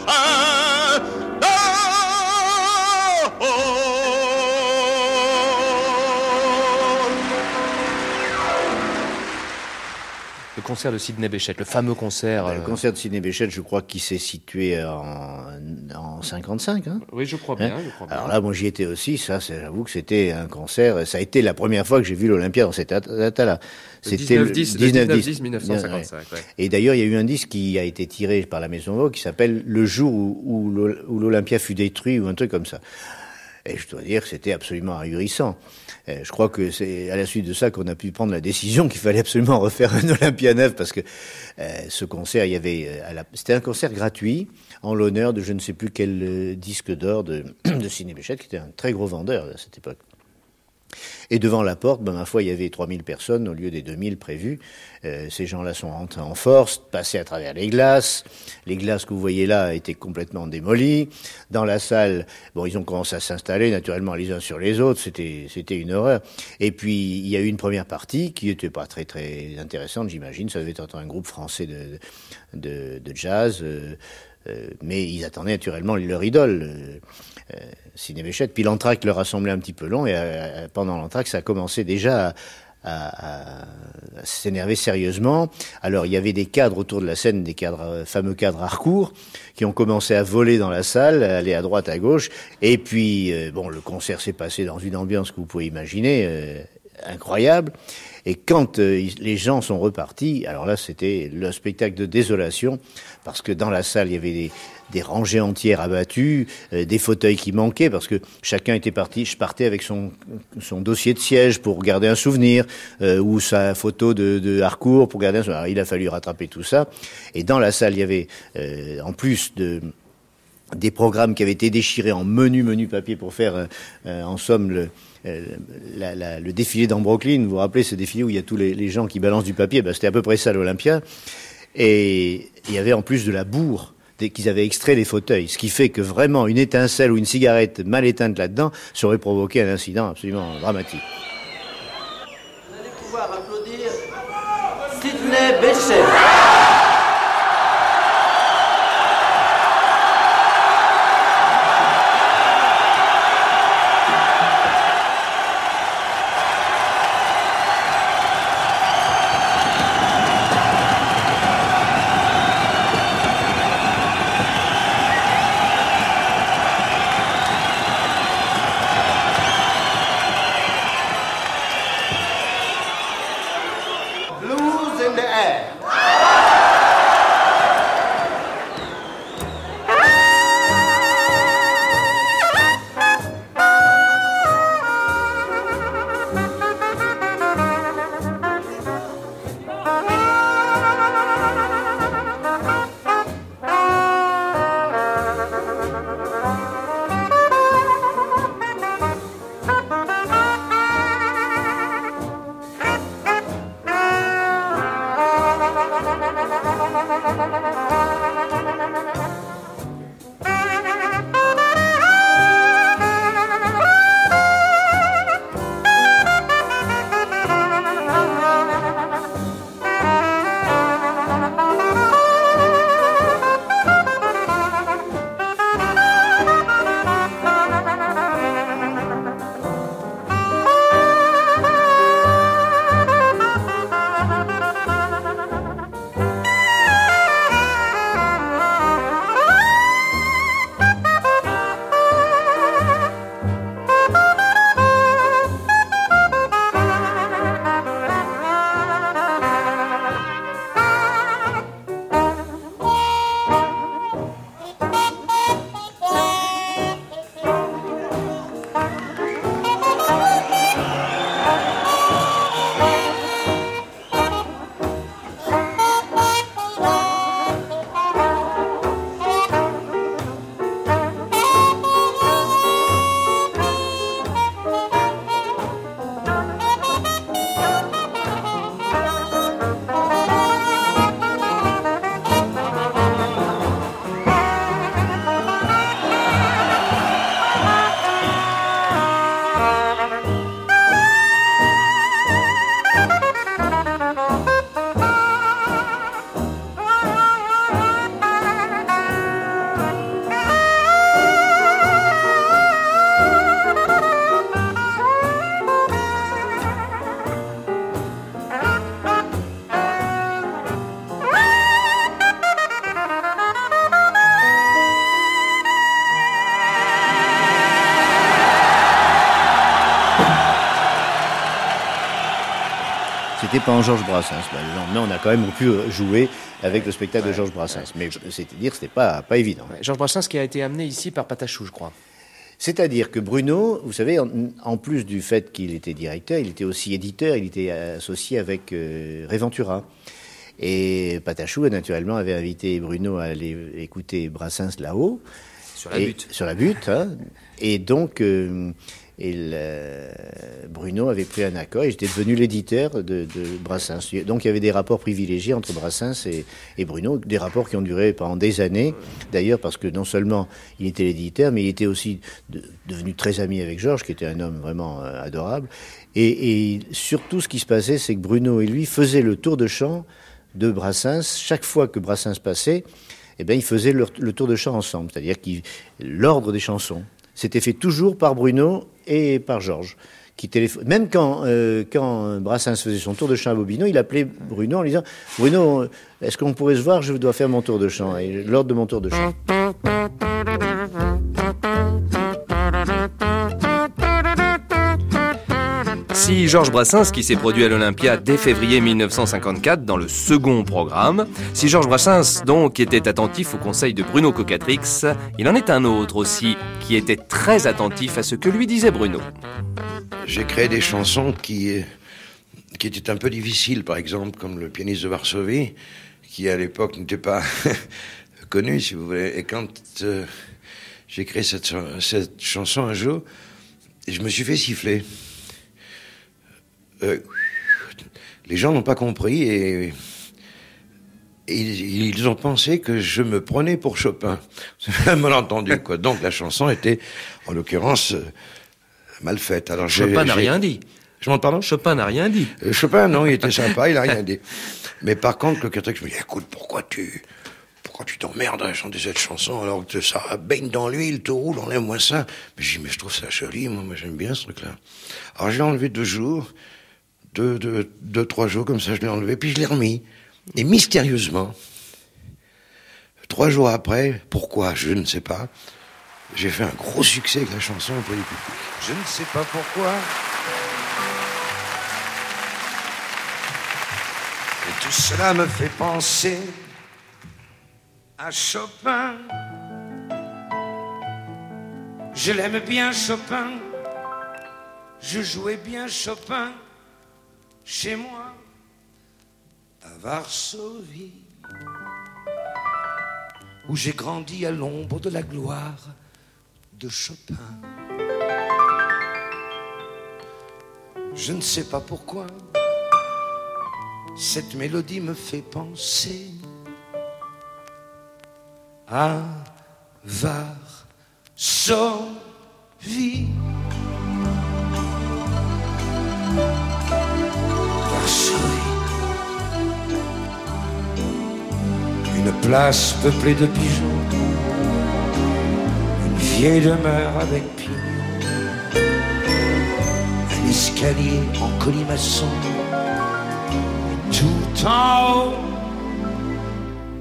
concert de Sidney Bechet, le fameux concert. Le euh, concert de Sidney Bechet, je crois qu'il s'est situé en, en 55. Hein Oui, je crois bien, Hein je crois bien. Alors là, moi j'y étais aussi, ça, j'avoue que c'était un concert. Ça a été la première fois que j'ai vu l'Olympia dans cet état-là. Le C'était 19-10, le 19-10, 1955, ouais. Et d'ailleurs, il y a eu un disque qui a été tiré par la Maison Vogue qui s'appelle Le jour où, où l'Olympia fut détruit ou un truc comme ça. Et je dois dire que c'était absolument ahurissant. Je crois que c'est à la suite de ça qu'on a pu prendre la décision qu'il fallait absolument refaire un Olympia neuf parce que euh, ce concert, il y avait, euh, c'était un concert gratuit en l'honneur de je ne sais plus quel euh, disque d'or de, (clears throat) de Sidney Bechet, qui était un très gros vendeur à cette époque. Et devant la porte, ben, ma foi, il y avait 3000 personnes au lieu des 2000 prévus. Euh, ces gens-là sont rentrés en force, passés à travers les glaces. Les glaces que vous voyez là étaient complètement démolies. Dans la salle, bon, ils ont commencé à s'installer naturellement les uns sur les autres. C'était, une horreur. Et puis, il y a eu une première partie qui était pas très, très intéressante, j'imagine. Ça devait être un groupe français de, de, de jazz. euh, euh, mais ils attendaient naturellement leur idole, euh, euh, Sidney Bechet. Puis l'entracte leur a semblé un petit peu long, et euh, pendant l'entracte, ça a commencé déjà à, à- à- s'énerver sérieusement. Alors il y avait des cadres autour de la scène, des cadres, euh, fameux cadres Harcourt, qui ont commencé à voler dans la salle, à aller à droite, à gauche. Et puis, euh, bon, le concert s'est passé dans une ambiance que vous pouvez imaginer, euh, incroyable. Et quand euh, les gens sont repartis, alors là, c'était le spectacle de désolation, parce que dans la salle, il y avait des, rangées entières abattues, euh, des fauteuils qui manquaient, parce que chacun était parti, je partais avec son, dossier de siège pour garder un souvenir, euh, ou sa photo de, Harcourt pour garder un souvenir. Alors, il a fallu rattraper tout ça. Et dans la salle, il y avait, euh, en plus de des programmes qui avaient été déchirés en menu, menu papier pour faire, en somme, le, défilé dans Brooklyn. Vous vous rappelez ce défilé où il y a tous les, les gens qui balancent du papier? Ben, C'était à peu près ça l'Olympia. Et il y avait en plus de la bourre qu'ils avaient extrait les fauteuils, ce qui fait que vraiment une étincelle ou une cigarette mal éteinte là-dedans aurait provoqué un incident absolument dramatique. pouvoir applaudir Sidney Bechet. En Georges Brassens. Bah, le lendemain, on a quand même pu euh, jouer avec le spectacle de Georges Brassens. Mais c'est-à-dire que c'était pas, pas évident. Georges Brassens qui a été amené ici par Patachou, je crois. C'est-à-dire que Bruno, vous savez, en, en plus du fait qu'il était directeur, il était aussi éditeur, il était associé avec euh, Réventura. Et Patachou, naturellement, avait invité Bruno à aller écouter Brassens là-haut. Sur la butte. Sur la butte. hein. Et donc, euh, et Bruno avait pris un accord et j'étais devenu l'éditeur de, Brassens. Donc, il y avait des rapports privilégiés entre Brassens et, Bruno, des rapports qui ont duré pendant des années. D'ailleurs, parce que non seulement il était l'éditeur, mais il était aussi de- devenu très ami avec Georges, qui était un homme vraiment euh, adorable. Et, et surtout, ce qui se passait, c'est que Bruno et lui faisaient le tour de chant de Brassens. Chaque fois que Brassens passait, eh ben, ils faisaient le, tour de chant ensemble, c'est-à-dire l'ordre des chansons. C'était fait toujours par Bruno et par Georges. Qui. Même quand, euh, quand Brassens faisait son tour de chant à Bobino, il appelait Bruno en lui disant Bruno, est-ce qu'on pourrait se voir? Je dois faire mon tour de chant, et l'ordre de mon tour de chant. Si Georges Brassens, qui s'est produit à l'Olympia dès février 1954 dans le second programme, si Georges Brassens donc était attentif au conseil de Bruno Cocatrix, il en est un autre aussi qui était très attentif à ce que lui disait Bruno. J'ai créé des chansons qui, qui étaient un peu difficiles, par exemple, comme le pianiste de Varsovie, qui à l'époque n'était pas (laughs) connu, si vous voulez. Et quand euh, j'ai créé cette, cette chanson un jour, je me suis fait siffler. Euh, les gens n'ont pas compris et, et ils, ont pensé que je me prenais pour Chopin. (laughs) C'est un malentendu, quoi. Donc la chanson était, en l'occurrence, euh, mal faite. Alors Chopin n'a rien dit. Je m'en pardon Chopin n'a rien dit. Euh, Chopin, non, il était sympa, il a rien (laughs) dit. Mais par contre, le Catrix me dit, écoute, pourquoi tu, pourquoi tu t'emmerdes à chanter cette chanson alors que ça baigne dans l'huile, tout roule, on aime moins ça. Mais j'ai dit, mais je trouve ça joli, moi, moi j'aime bien ce truc-là. Alors je l'ai enlevé deux jours, deux, deux, deux, trois jours comme ça, je l'ai enlevé, puis je l'ai remis. Et mystérieusement, trois jours après, pourquoi, je ne sais pas, j'ai fait un gros succès avec la chanson auprès du public. Je ne sais pas pourquoi. Et tout cela me fait penser à Chopin. Je l'aime bien Chopin. Je jouais bien Chopin chez moi à Varsovie, où j'ai grandi à l'ombre de la gloire de Chopin. Je ne sais pas pourquoi cette mélodie me fait penser à Varsovie. Une place peuplée de pigeons, une vieille demeure avec pignons, un escalier en colimaçon, tout en haut,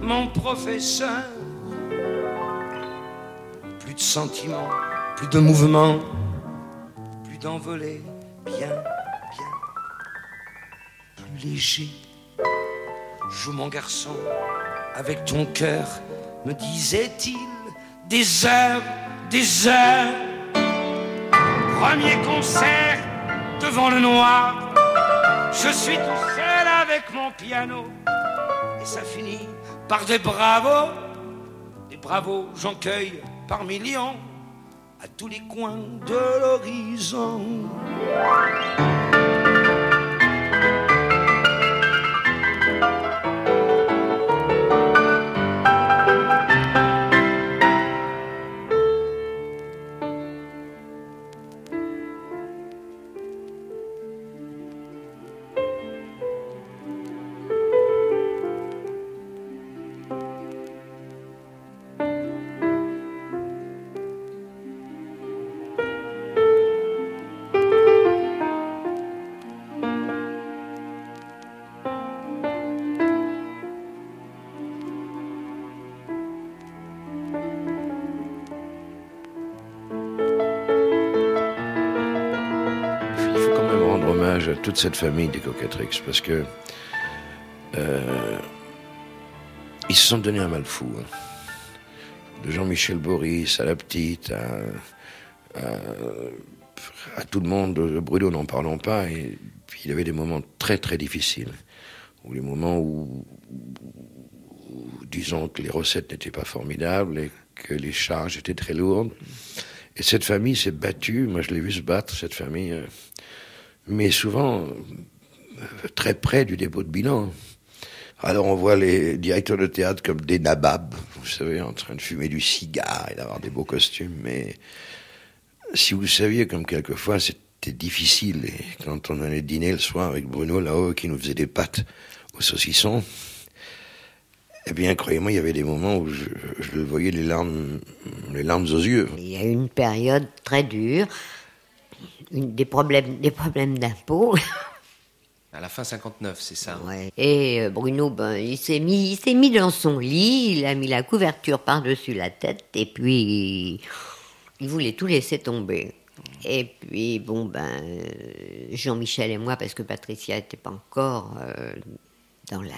mon professeur. Plus de sentiments, plus de mouvement, plus d'envolée, bien, léger. Joue mon garçon avec ton cœur, me disait-il, des heures, des heures. Premier concert devant le noir, je suis tout seul avec mon piano, et ça finit par des bravos, des bravos, j'en cueille par millions à tous les coins de l'horizon. Hommage à toute cette famille des Cocatrix parce que euh, ils se sont donné un mal fou. hein. De Jean-Michel Boris à la petite, à, tout le monde, de Bruno n'en parlons pas. Et puis il avait des moments très très difficiles, ou les moments où, où, disons que les recettes n'étaient pas formidables et que les charges étaient très lourdes. Et cette famille s'est battue, moi je l'ai vu se battre, cette famille, euh, mais souvent euh, très près du dépôt de bilan. Alors on voit les directeurs de théâtre comme des nababs, vous savez, en train de fumer du cigare et d'avoir des beaux costumes, mais si vous saviez comme quelquefois c'était difficile, et quand on allait dîner le soir avec Bruno là-haut qui nous faisait des pâtes au saucisson, eh bien croyez-moi, il y avait des moments où je, le voyais les larmes, les larmes aux yeux. Il y a eu une période très dure, des problèmes, des problèmes d'impôts. À la fin 59, c'est ça. Et euh, Bruno, ben, il s'est mis, il s'est mis dans son lit, il a mis la couverture par-dessus la tête, et puis il voulait tout laisser tomber. Et puis, bon, ben, euh, Jean-Michel et moi, parce que Patricia n'était pas encore euh, dans la.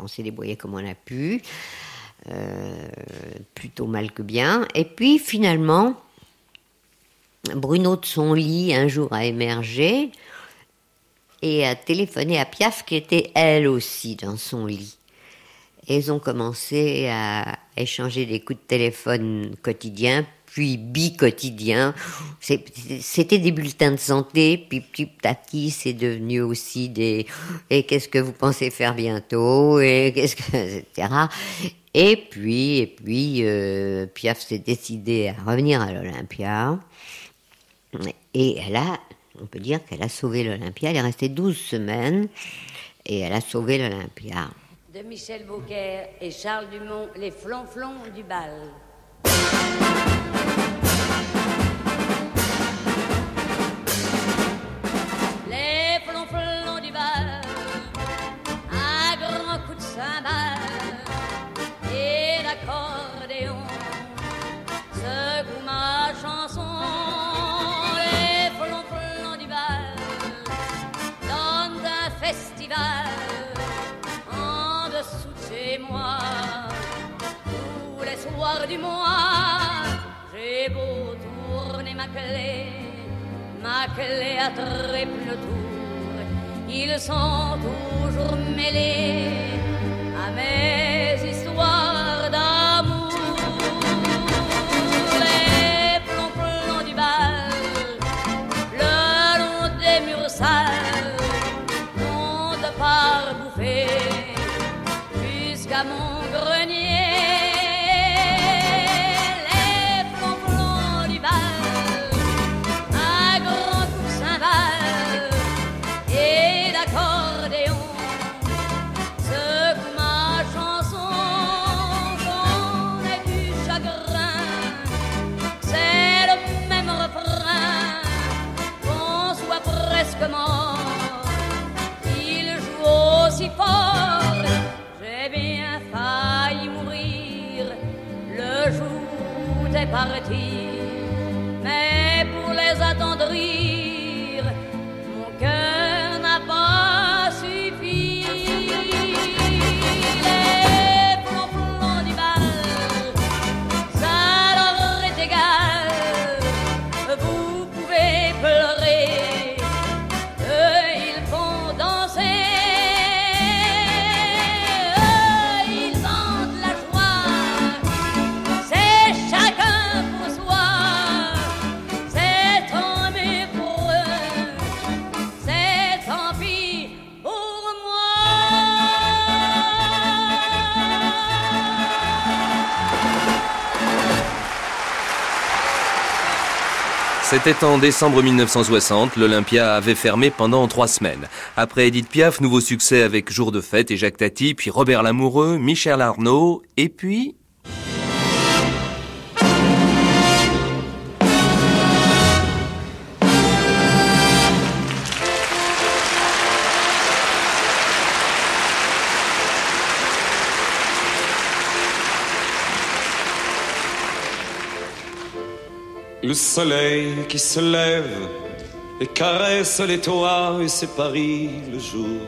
On s'est débrouillé comme on a pu, euh, plutôt mal que bien. Et puis, finalement, Bruno de son lit, un jour, a émergé et a téléphoné à Piaf, qui était elle aussi dans son lit. Et ils ont commencé à échanger des coups de téléphone quotidiens, puis bi-quotidiens. C'était des bulletins de santé, puis petit à petit, c'est devenu aussi des « et qu'est-ce que vous pensez faire bientôt ?» et qu'est-ce que... etc. Et puis, et puis euh, Piaf s'est décidé à revenir à l'Olympia. Et elle a, on peut dire qu'elle a sauvé l'Olympia. Elle est restée 12 semaines et elle a sauvé l'Olympia. de Michel Beaucaire et Charles Dumont, les flonflons du bal. Moi, tous les soirs du mois, j'ai beau tourner ma clé, ma clé à triple tour, ils sont toujours mêlés à parti, C'était en décembre 1960, l'Olympia avait fermé pendant trois semaines. Après Edith Piaf, nouveau succès avec Jour de fête et Jacques Tati, puis Robert Lamoureux, Michel Arnaud, et puis... Le soleil qui se lève et caresse les toits et c'est Paris le jour.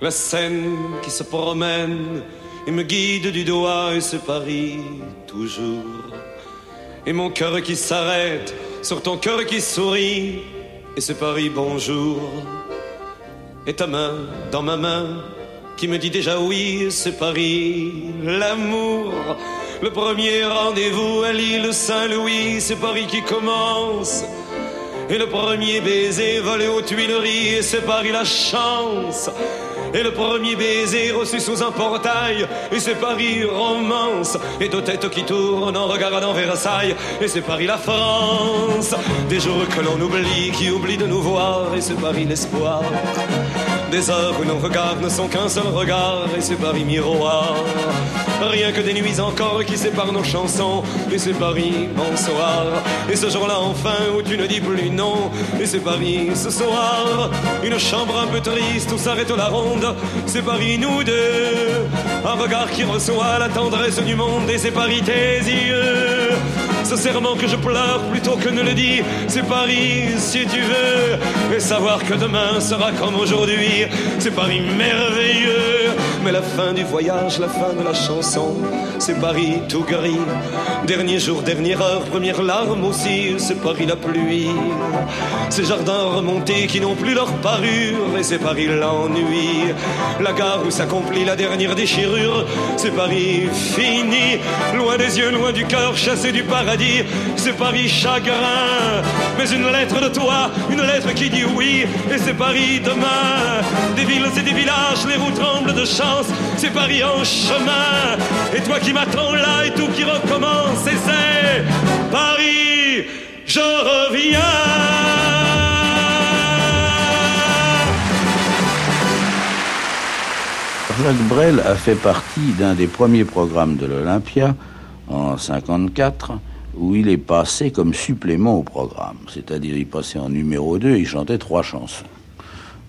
La Seine qui se promène et me guide du doigt et c'est Paris toujours. Et mon cœur qui s'arrête sur ton cœur qui sourit et c'est Paris bonjour. Et ta main dans ma main qui me dit déjà oui, c'est Paris l'amour. Le premier rendez-vous à l'île Saint-Louis, c'est Paris qui commence. Et le premier baiser volé aux Tuileries, et c'est Paris la chance. Et le premier baiser reçu sous un portail, et c'est Paris romance. Et deux têtes qui tournent en regardant Versailles, et c'est Paris la France. Des jours que l'on oublie, qui oublient de nous voir, et c'est Paris l'espoir. Des heures où nos regards ne sont qu'un seul regard, et c'est Paris miroir. Rien que des nuits encore qui séparent nos chansons, et c'est Paris bonsoir. Et ce jour-là enfin où tu ne dis plus non, et c'est Paris ce soir. Une chambre un peu triste où s'arrête la ronde, c'est Paris nous deux. Un regard qui reçoit la tendresse du monde, et c'est Paris tes yeux. Serment que je pleure plutôt que ne le dis, c'est Paris si tu veux. Et savoir que demain sera comme aujourd'hui, c'est Paris merveilleux. Mais la fin du voyage, la fin de la chanson, c'est Paris tout gris. Dernier jour, dernière heure, première larme aussi, c'est Paris la pluie. Ces jardins remontés qui n'ont plus leur parure, et c'est Paris l'ennui. La gare où s'accomplit la dernière déchirure, c'est Paris fini. Loin des yeux, loin du cœur, chassé du paradis, c'est Paris chagrin. Mais une lettre de toi, une lettre qui dit oui, et c'est Paris demain. Des villes et des villages, les roues tremblent de chance, c'est Paris en chemin. Et toi qui m'attends là et tout qui recommence, et c'est Paris, je reviens. Jacques Brel a fait partie d'un des premiers programmes de l'Olympia en 54 où il est passé comme supplément au programme. C'est-à-dire il passait en numéro 2 et il chantait trois chansons.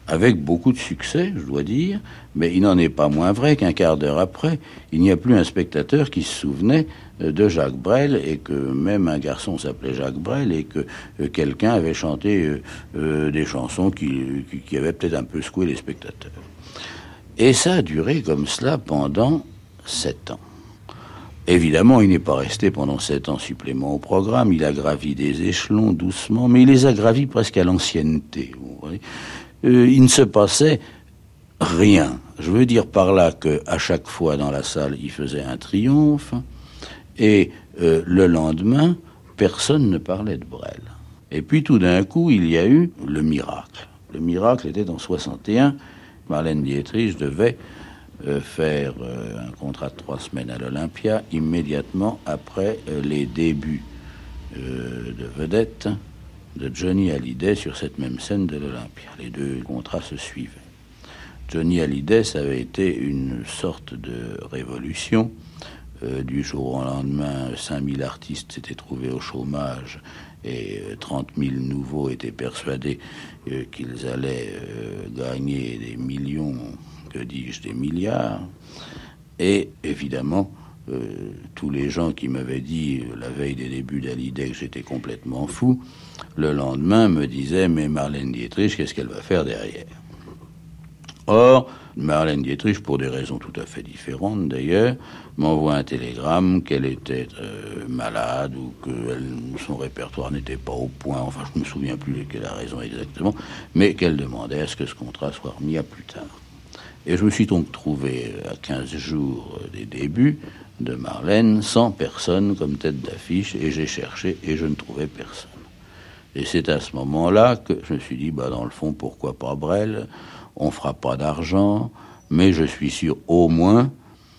Avec beaucoup de succès, je dois dire, mais il n'en est pas moins vrai qu'un quart d'heure après, il n'y a plus un spectateur qui se souvenait euh, de Jacques Brel et que même un garçon s'appelait Jacques Brel et que euh, quelqu'un avait chanté euh, des chansons qui- qui avaient peut-être un peu secoué les spectateurs. Et ça a duré comme cela pendant sept ans. Évidemment, il n'est pas resté pendant sept ans supplément au programme. Il a gravi des échelons doucement, mais il les a gravis presque à l'ancienneté. Euh, il ne se passait rien. Je veux dire par là que à chaque fois dans la salle, il faisait un triomphe, et euh, le lendemain, personne ne parlait de Brel. Et puis tout d'un coup, il y a eu le miracle. Le miracle était en 61. Marlène Dietrich devait euh, faire euh, un contrat de trois semaines à l'Olympia immédiatement après euh, les débuts de vedette de Johnny Hallyday sur cette même scène de l'Olympia. Les deux contrats se suivaient. Johnny Hallyday, ça avait été une sorte de révolution. Du jour au lendemain, 5000 artistes s'étaient trouvés au chômage et euh, 30 000 nouveaux étaient persuadés qu'ils allaient gagner des millions, dis-je, des milliards. Et évidemment, euh, tous les gens qui m'avaient dit euh, la veille des débuts d'Hallyday que j'étais complètement fou, le lendemain me disaient Mais Marlène Dietrich, qu'est-ce qu'elle va faire derrière? Or, Marlène Dietrich, pour des raisons tout à fait différentes d'ailleurs, m'envoie un télégramme qu'elle était euh, malade ou que son répertoire n'était pas au point, enfin je ne me souviens plus de quelle raison exactement, mais qu'elle demandait à ce que ce contrat soit remis à plus tard. Et je me suis donc trouvé euh, à 15 jours euh, des débuts de Marlène, sans personne comme tête d'affiche, et j'ai cherché et je ne trouvais personne. Et c'est à ce moment-là que je me suis dit, bah, dans le fond, pourquoi pas Brel? On fera pas d'argent, mais je suis sûr au moins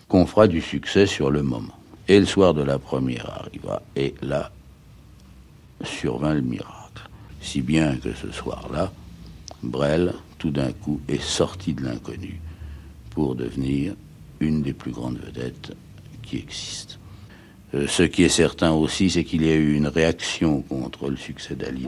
qu'on fera du succès sur le moment. Et le soir de la première arriva, et là survint le miracle. Si bien que ce soir-là, Brel, tout d'un coup, est sorti de l'inconnu pour devenir une des plus grandes vedettes qui existent. Euh, ce qui est certain aussi, c'est qu'il y a eu une réaction contre le succès d'Ali.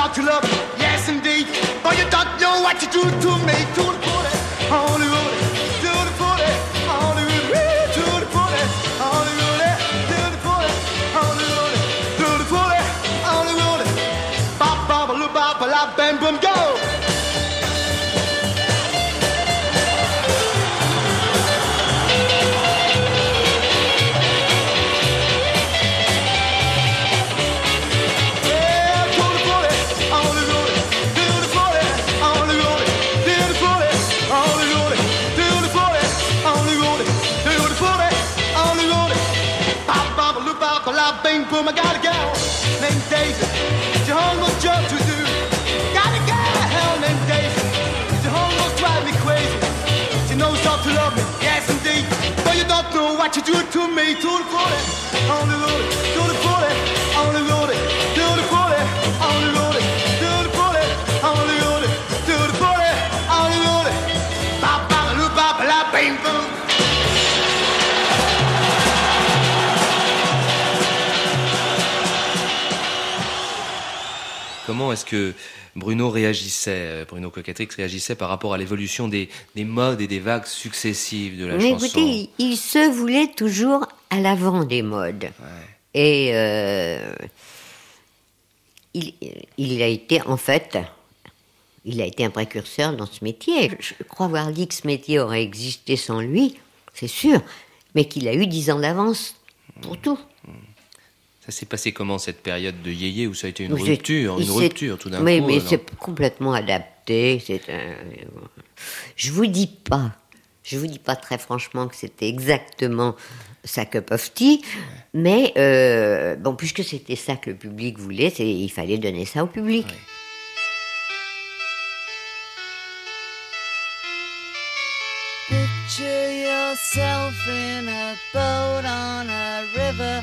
She knows how to love what you do to me. To the. Comment est-ce que Bruno réagissait, euh, Bruno Cocatrix réagissait par rapport à l'évolution des, des modes et des vagues successives de la Mais chanson écoutez, il, il se voulait toujours à l'avant des modes. Et euh, il, il a été, en fait, il a été un précurseur dans ce métier. Je crois voir dit que ce métier aurait existé sans lui, c'est sûr, mais qu'il a eu dix ans d'avance pour tout. Ça s'est passé comment cette période de yéyé où ça a été une rupture, une rupture tout d'un oui, coup mais c'est complètement adapté. C'est un... Je vous dis pas, je vous dis pas très franchement que c'était exactement sa cup of tea. Mais euh, bon, puisque c'était ça que le public voulait, c'est- il fallait donner ça au public. Picture yourself in a boat on a river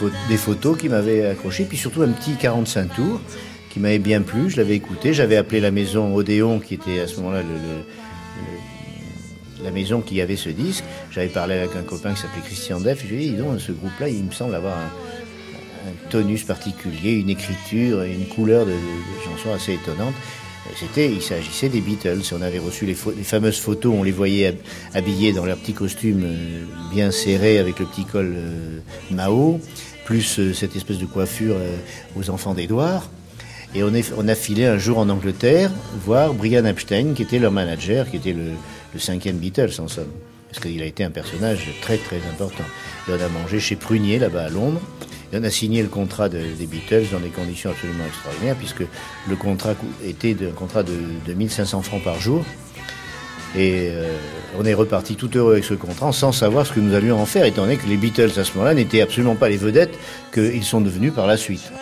des, pho- des photos qui m'avaient accroché, puis surtout un petit 45 tours qui m'avait bien plu. Je l'avais écouté. J'avais appelé la maison Odéon, qui était à ce moment-là la maison qui avait ce disque. J'avais parlé avec un copain qui s'appelait Christian Deff. Je lui ai dit, ce groupe-là, il me semble avoir un, tonus particulier, une écriture, une couleur de, de- chansons assez étonnante. C'était, il s'agissait des Beatles. On avait reçu les, fameuses photos, on les voyait hab- habillés dans leur petit costume euh, bien serré avec le petit col euh, Mao, plus euh, cette espèce de coiffure euh, aux enfants d'Édouard. Et on, a filé un jour en Angleterre voir Brian Epstein, qui était leur manager, qui était le, cinquième Beatles en somme. Parce qu'il a été un personnage très très important. Et on a mangé chez Prunier, là-bas à Londres. Et on a signé le contrat de- des Beatles dans des conditions absolument extraordinaires, puisque le contrat était un contrat de, de 1500 francs par jour. Et euh, on est reparti tout heureux avec ce contrat sans savoir ce que nous allions en faire, étant donné que les Beatles à ce moment-là n'étaient absolument pas les vedettes qu'ils sont devenus par la suite.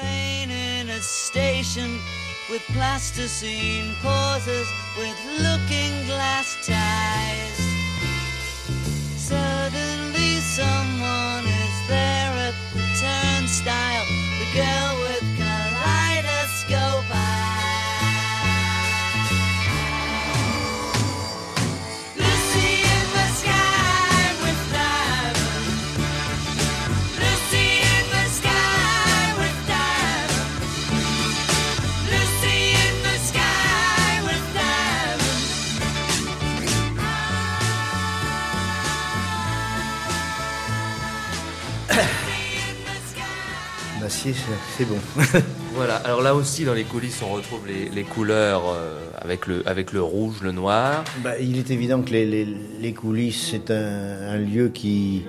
Suddenly someone is there at the turnstile, the girl C'est- bon. (laughs) Voilà, alors là aussi dans les coulisses on retrouve les, les couleurs euh, avec, le, avec le rouge, le noir. Bah, il est évident que les, les- les coulisses, c'est un, un lieu qui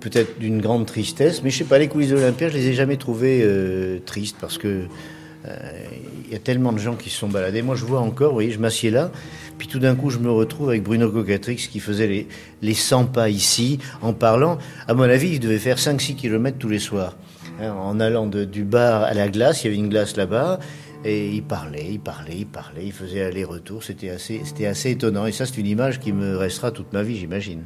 peut-être d'une grande tristesse, mais je sais pas, les coulisses l'Olympia, je les ai jamais trouvées euh, tristes parce que euh, il y a tellement de gens qui se sont baladés. Moi, je vois encore, vous voyez, je m'assieds là, puis tout d'un coup, je me retrouve avec Bruno Cocatrix qui faisait les, les 100 pas ici, en parlant. À mon avis, il devait faire 5-6 kilomètres tous les soirs. Hein, en allant de- du bar à la glace, il y avait une glace là-bas, et il parlait, il parlait, il parlait, il faisait aller-retour. C'était assez, c'était assez étonnant. Et ça, c'est une image qui me restera toute ma vie, j'imagine.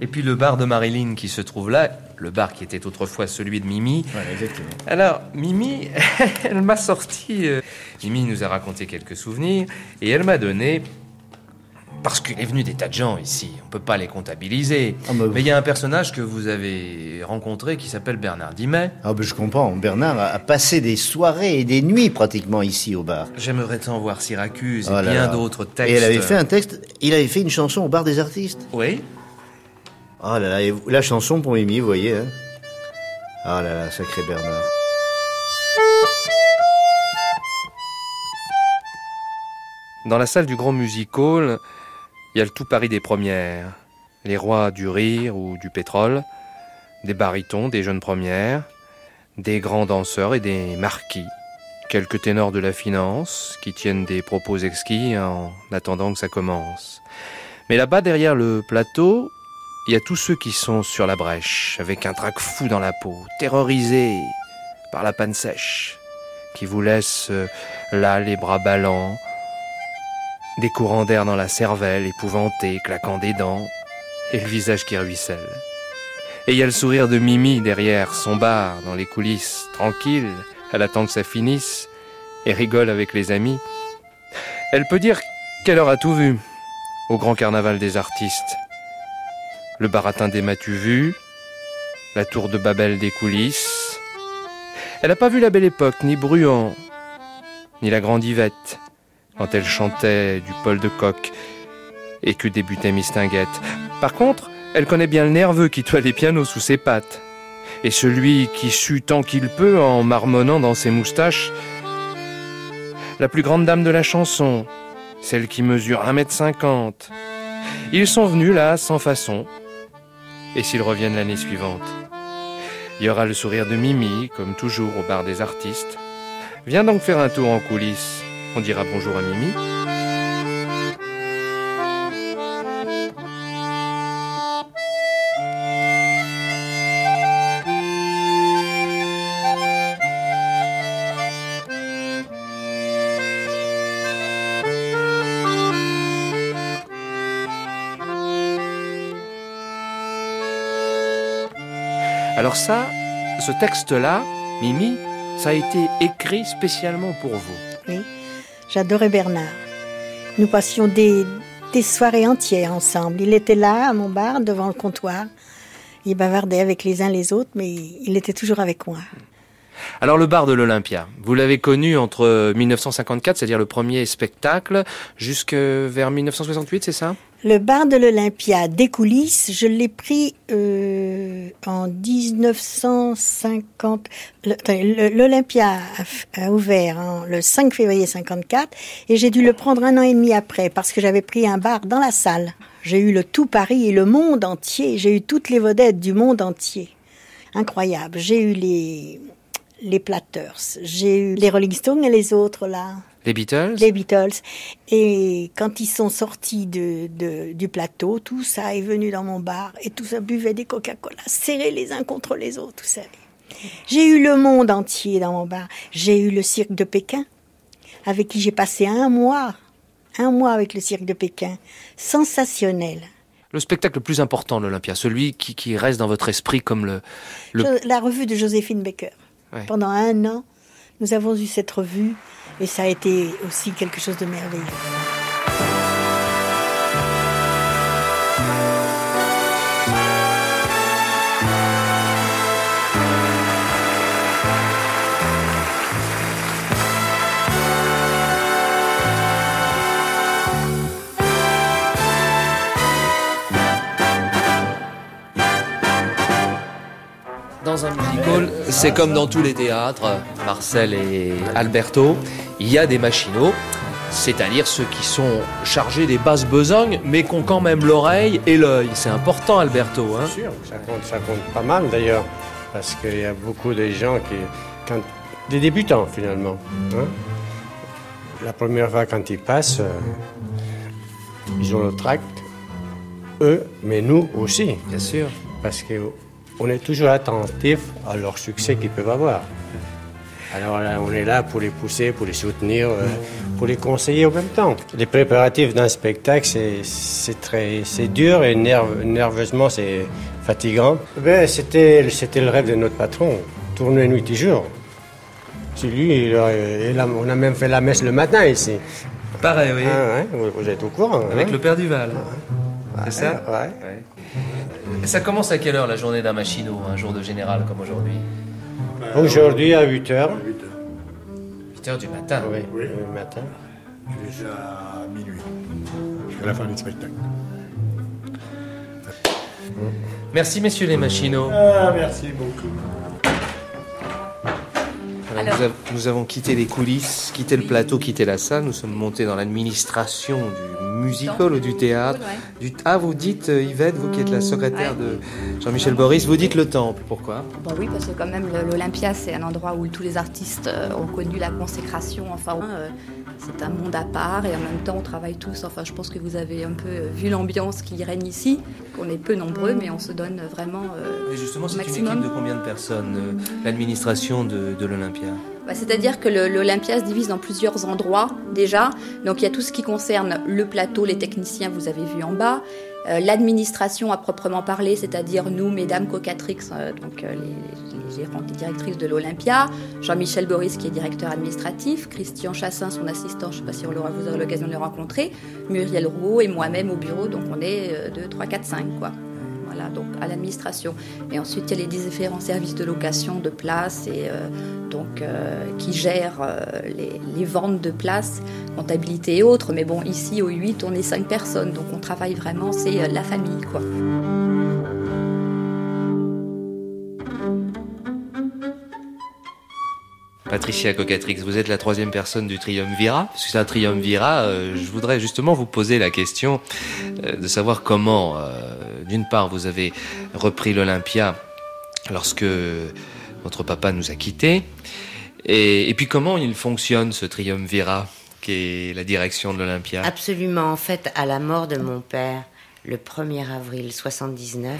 Et puis le bar de Marilyn qui se trouve là, le bar qui était autrefois celui de Mimi. Voilà, exactement. Alors, Mimi, (laughs) elle m'a sorti. euh, Mimi nous a raconté quelques souvenirs et elle m'a donné. Parce qu'il est venu des tas de gens ici, on peut pas les comptabiliser. Mais il y a un personnage que vous avez rencontré qui s'appelle Bernard Dimet. Ah ben je comprends. Bernard a, a passé des soirées et des nuits pratiquement ici au bar. J'aimerais tant voir Syracuse et Oh là bien là. d'autres textes. Et elle avait fait un texte. Il avait fait une chanson au bar des artistes. Oui. Oh là là, et la chanson pour Mimi, vous voyez. Hein oh là là, sacré Bernard. Dans la salle du Grand Music Hall, il y a le tout Paris des premières. Les rois du rire ou du pétrole, des barytons, des jeunes premières, des grands danseurs et des marquis. Quelques ténors de la finance qui tiennent des propos exquis en attendant que ça commence. Mais là-bas, derrière le plateau, il y a tous ceux qui sont sur la brèche, avec un trac fou dans la peau, terrorisés par la panne sèche, qui vous laissent euh, là les bras ballants, des courants d'air dans la cervelle, épouvantés, claquant des dents, et le visage qui ruisselle. Et il y a le sourire de Mimi derrière son bar, dans les coulisses, tranquille, elle attend que ça finisse et rigole avec les amis. Elle peut dire qu'elle aura tout vu au grand carnaval des artistes. Le baratin des Matu vu, la tour de Babel des coulisses. Elle n'a pas vu la belle époque, ni Bruant, ni la grande Yvette, quand elle chantait du Paul de Coq et que débutait Mistinguette. Par contre, elle connaît bien le nerveux qui toile les pianos sous ses pattes. Et celui qui sue tant qu'il peut en marmonnant dans ses moustaches. La plus grande dame de la chanson, celle qui mesure 1m50. Ils sont venus là sans façon. Et s'ils reviennent l'année suivante Il y aura le sourire de Mimi, comme toujours au bar des artistes. Viens donc faire un tour en coulisses. On dira bonjour à Mimi. Alors ça, ce texte-là, Mimi, ça a été écrit spécialement pour vous. J'adorais Bernard. Nous passions des, des soirées entières ensemble. Il était là, à mon bar, devant le comptoir. Il bavardait avec les uns les autres, mais il était toujours avec moi. Alors le bar de l'Olympia, vous l'avez connu entre 1954, c'est-à-dire le premier spectacle, jusque vers 1968, c'est ça? Le bar de l'Olympia des coulisses, je l'ai pris euh, en 1950. Le- attendez, le- L'Olympia a, ouvert le 5 février 54 et j'ai dû le prendre un an et demi après parce que j'avais pris un bar dans la salle. J'ai eu le tout Paris et le monde entier. J'ai eu toutes les vedettes du monde entier. Incroyable. J'ai eu les les Platters, j'ai eu les Rolling Stones et les autres là. Les Beatles? Les Beatles. Et quand ils sont sortis de, de- du plateau, tout ça est venu dans mon bar et tout ça buvait des Coca-Cola, serrés les uns contre les autres, vous savez. J'ai eu le monde entier dans mon bar. J'ai eu le cirque de Pékin, avec qui j'ai passé un mois, un mois avec le cirque de Pékin. Sensationnel. Le spectacle le plus important de l'Olympia, celui qui, qui reste dans votre esprit comme le... La revue de Joséphine Baker. Ouais. Pendant un an, nous avons eu cette revue et ça a été aussi quelque chose de merveilleux. Dans un musical, c'est comme dans tous les théâtres, Marcel et Alberto, il y a des machinaux, c'est-à-dire ceux qui sont chargés des basses besognes, mais qui ont quand même l'oreille et l'œil. C'est important, Alberto. Hein sûr, ça compte, ça compte pas mal d'ailleurs, parce qu'il y a beaucoup de gens qui, quand, des débutants finalement. hein. La première fois quand ils passent, euh, ils ont le tract, eux, mais nous aussi. Bien sûr. Parce qu'on est toujours attentif à leur succès qu'ils peuvent avoir. Alors là, on est là pour les pousser, pour les soutenir, euh, pour les conseiller en même temps. Les préparatifs d'un spectacle, c'est- très, c'est dur et nerve- nerveusement, c'est fatigant. Ben, c'était, c'était le rêve de notre patron, tourner nuit et jour. C'est lui, il a- il a- on a même fait la messe le matin ici. Pareil, oui. Ah, ouais, vous- vous êtes au courant. Avec hein le père Duval. C'est ça Ouais. Ça commence à quelle heure la journée d'un machinot, un jour de général comme aujourd'hui Aujourd'hui à 8 h. 8 heures du matin. Oui, le matin. Jusqu'à minuit, jusqu'à la fin du spectacle. Merci messieurs les machinots. Ah, merci beaucoup. Alors, nous, av- nous avons quitté les coulisses, quitté le plateau, quitté la salle. Nous sommes montés dans l'administration du musical ou du théâtre. Du- Ah, vous dites, euh, Yvette, vous qui êtes la secrétaire de Jean-Michel Boris, vous dites le temple. Pourquoi? Bah oui, parce que quand même, l'Olympia, c'est un endroit où tous les artistes euh, ont connu la consécration. Enfin, euh, c'est un monde à part et en même temps, on travaille tous. Enfin, je pense que vous avez un peu vu l'ambiance qui règne ici. On est peu nombreux, mais on se donne vraiment euh, Et justement, c'est une équipe de combien de personnes, euh, l'administration de, de l'Olympia? Bah, C'est-à-dire que l'Olympia se divise dans plusieurs endroits déjà. Donc il y a tout ce qui concerne le plateau, les techniciens, vous avez vu en bas. Euh, L'administration à proprement parler, c'est-à-dire nous, mesdames Cocatrix, euh, donc euh, les, directrices de l'Olympia, Jean-Michel Boris qui est directeur administratif, Christian Chassin, son assistant, je ne sais pas si vous aurez l'occasion de le rencontrer, Muriel Rouault et moi-même au bureau, donc on est 2, 3, 4, 5 quoi. Donc à l'administration. Et ensuite, il y a les différents services de location de places et euh, donc euh, qui gèrent euh, les, ventes de places, comptabilité et autres. Mais bon, ici au 8, on est 5 personnes, donc on travaille vraiment, c'est la famille quoi. Patricia Cocatrix, vous êtes la troisième personne du triumvirat. Parce c'est un triumvirat, je voudrais justement vous poser la question de savoir comment, d'une part, vous avez repris l'Olympia lorsque votre papa nous a quittés, et, et puis comment il fonctionne ce triumvirat qui est la direction de l'Olympia? Absolument. En fait, à la mort de mon père, le 1er avril 79,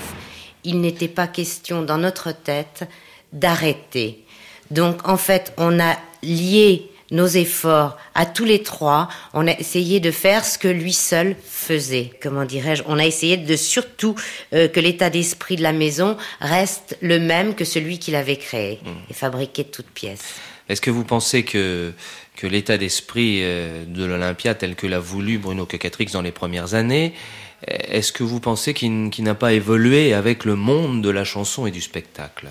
il n'était pas question dans notre tête d'arrêter. Donc, en fait, on a lié nos efforts à tous les trois. On a essayé de faire ce que lui seul faisait. Comment dirais-je On a essayé de surtout euh, que l'état d'esprit de la maison reste le même que celui qu'il avait créé et fabriqué de toutes pièces. Est-ce que vous pensez que, que l'état d'esprit euh, de l'Olympia tel que l'a voulu Bruno Cocatrix dans les premières années, est-ce que vous pensez qu'il n'a pas évolué avec le monde de la chanson et du spectacle?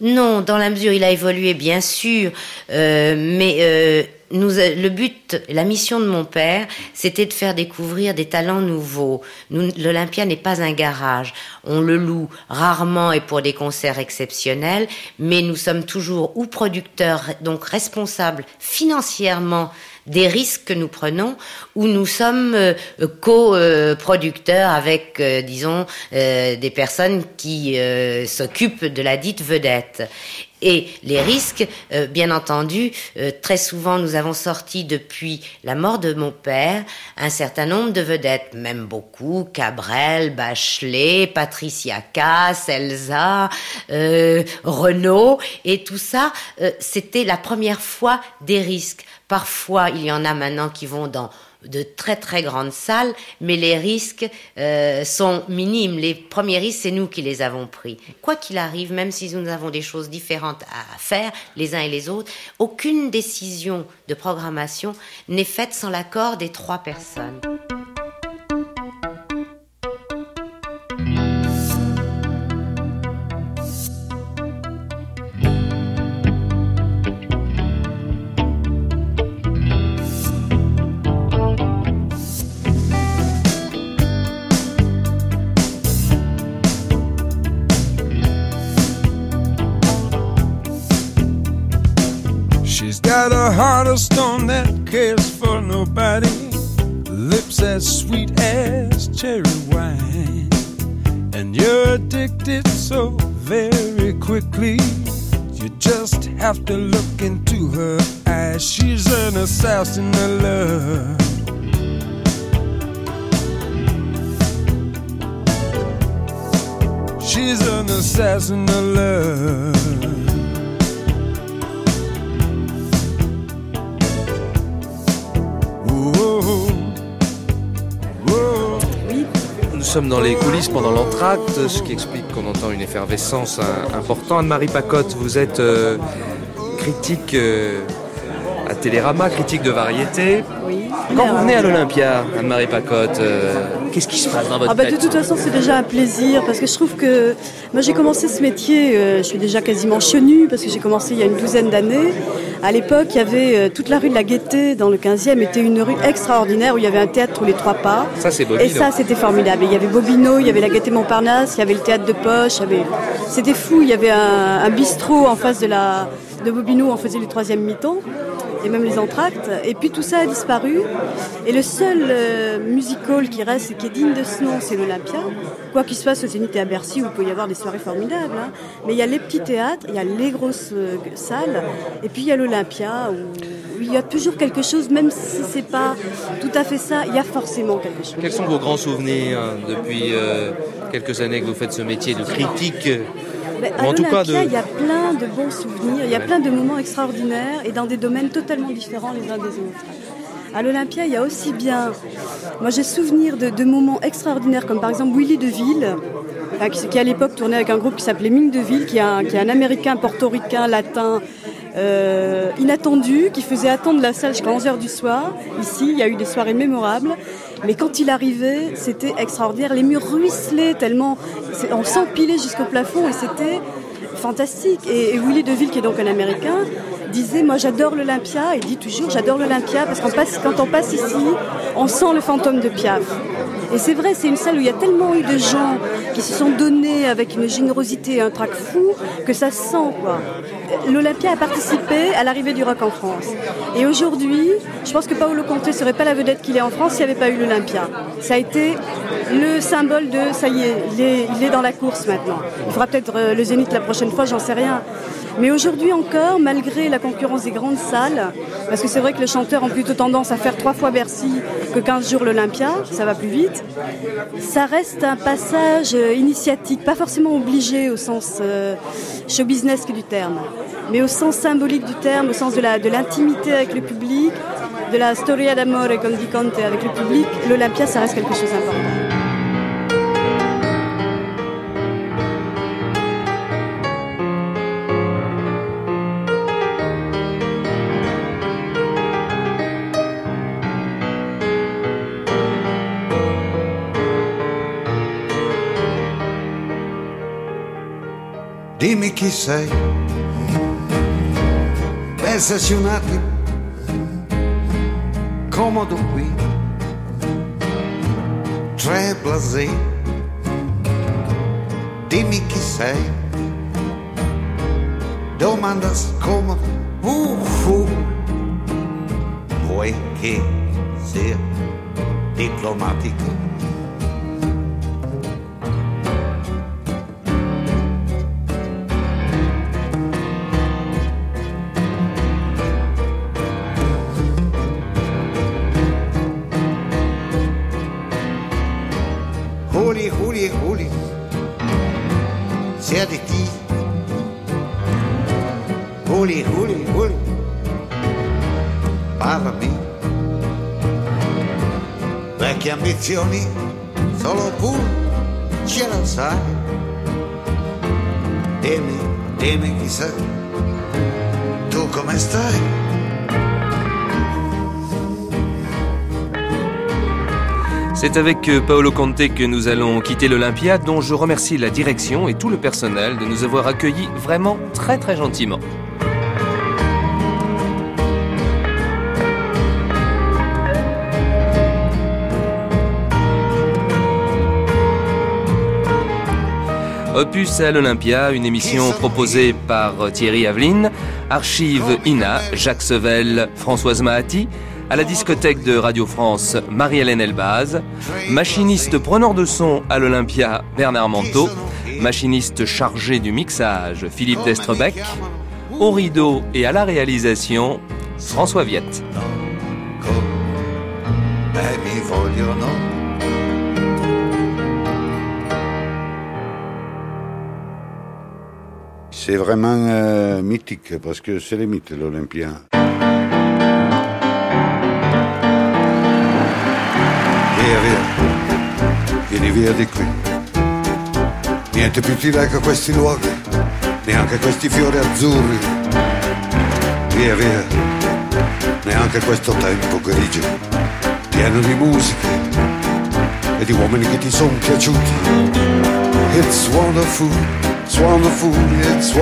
Non, dans la mesure il a évolué, bien sûr, euh, mais euh, le but, la mission de mon père, c'était de faire découvrir des talents nouveaux. L'Olympia n'est pas un garage. On le loue rarement et pour des concerts exceptionnels, mais nous sommes toujours ou producteurs, donc responsables financièrement des risques que nous prenons, ou nous sommes euh, co-producteurs avec, euh, disons, euh, des personnes qui s'occupent de la dite vedette. Et les risques, euh, bien entendu, euh, très souvent nous avons sorti depuis la mort de mon père un certain nombre de vedettes, même beaucoup, Cabrel, Bachelet, Patricia Cass, Elsa, euh, Renaud, et tout ça, euh, c'était la première fois des risques. Parfois, il y en a maintenant qui vont dans de très très grandes salles, mais les risques euh, sont minimes. Les premiers risques, c'est nous qui les avons pris. Quoi qu'il arrive, même si nous avons des choses différentes à faire, les uns et les autres, aucune décision de programmation n'est faite sans l'accord des trois personnes. Got a heart of stone that cares for nobody. Lips as sweet as cherry wine. And you're addicted so very quickly. You just have to look into her eyes. She's an assassin of love. She's an assassin of love. Sommes dans les coulisses pendant l'entracte, ce qui explique qu'on entend une effervescence importante. Anne-Marie Pacotte, vous êtes euh, critique euh, à Télérama, critique de variété. Quand vous venez à l'Olympia, Anne-Marie Pacotte, euh, qu'est-ce qui se passe dans votre Ah bah, de toute façon, c'est déjà un plaisir parce que je trouve que moi j'ai commencé ce métier, euh, je suis déjà quasiment chenue parce que j'ai commencé il y a une douzaine d'années. À l'époque, il y avait euh, toute la rue de la Gaîté dans le 15e était une rue extraordinaire où il y avait un théâtre tous les trois pas. Ça, c'est Bobino. Et ça, c'était formidable. Il y avait Bobino, il y avait la Gaîté Montparnasse, il y avait le théâtre de Poche, avait... c'était fou. Il y avait un, un bistrot en face de la de Bobino, où on faisait le troisième mi-temps et même les entractes. Et puis tout ça a disparu. Et le seul euh, musical qui reste et qui est digne de ce nom, c'est l'Olympia. Quoi qu'il se passe au Zénith et à Bercy, où il peut y avoir des soirées formidables. hein. Mais il y a les petits théâtres, il y a les grosses euh, salles, et puis il y a l'Olympia, où, il y a toujours quelque chose, même si c'est pas tout à fait ça, il y a forcément quelque chose. Quels sont vos grands souvenirs hein, depuis euh, quelques années que vous faites ce métier de critique ou à en tout cas l'Olympia, de... il y a plein de bons souvenirs, il y a plein de moments extraordinaires et dans des domaines totalement différents les uns des autres. À l'Olympia, il y a aussi bien. Moi, j'ai souvenir de, de moments extraordinaires, comme par exemple Willy DeVille, qui, qui à l'époque tournait avec un groupe qui s'appelait Mine DeVille, qui est un, qui est un américain, portoricain, latin, euh, inattendu, qui faisait attendre la salle jusqu'à 11h du soir. Ici, il y a eu des soirées mémorables. Mais quand il arrivait, c'était extraordinaire. Les murs ruisselaient tellement. On s'empilait jusqu'au plafond et c'était fantastique. Et, et Willy DeVille, qui est donc un Américain, disait Moi j'adore l'Olympia. Il dit toujours J'adore l'Olympia parce qu'on passe, quand on passe ici, on sent le fantôme de Piaf. Et c'est vrai, c'est une salle où il y a tellement eu de gens qui se sont donnés avec une générosité et un trac fou que ça se sent quoi. L'Olympia a participé à l'arrivée du rock en France. Et aujourd'hui, je pense que Paolo Conte serait pas la vedette qu'il est en France s'il n'y avait pas eu l'Olympia. Ça a été le symbole de ça y est, il est, il est dans la course maintenant. Il faudra peut-être euh, le Zénith la prochaine fois, j'en sais rien. Mais aujourd'hui encore, malgré la concurrence des grandes salles, parce que c'est vrai que les chanteurs ont plutôt tendance à faire trois fois Bercy que 15 jours l'Olympia, ça va plus vite, ça reste un passage euh, initiatique, pas forcément obligé au sens euh, show business du terme, mais au sens symbolique du terme, au sens de la- de l'intimité avec le public, de la storia d'amore, comme dit Conte, avec le public, l'Olympia, ça reste quelque chose d'important. Dimmi chi sei, pensaci un attimo, comodo qui, tre blasé, dimmi chi sei, domanda scomoda, ufu, vuoi che sia diplomatico? C'est avec euh, Paolo Conte que nous allons quitter l'Olympia, dont je remercie la direction et tout le personnel de nous avoir accueillis vraiment très très gentiment. Opus à l'Olympia, une émission proposée par Thierry Aveline, Archive Ina, Jacques Sevel, Françoise Mahati, à la discothèque de Radio France, Marie-Hélène Elbaz, machiniste preneur de son à l'Olympia, Bernard Manteau, machiniste chargé du mixage, Philippe Destrebec, au rideau et à la réalisation, François Viette. C'est vraiment euh, mythique parce que c'est les mythes l'Olympia. Via, via, vieni via di qui. Niente più ti lega questi luoghi, neanche questi fiori azzurri. Via, via, neanche questo tempo grigio, pieno di musiche e di uomini che ti sono piaciuti. It's wonderful, good baby. It's.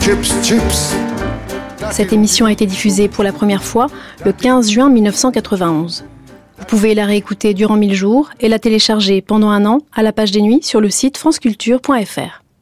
Chips, chips. Cette émission a été diffusée pour la première fois le 15 juin 1991. Vous pouvez la réécouter durant 1000 jours et la télécharger pendant un an à la page des nuits sur le site franceculture.fr.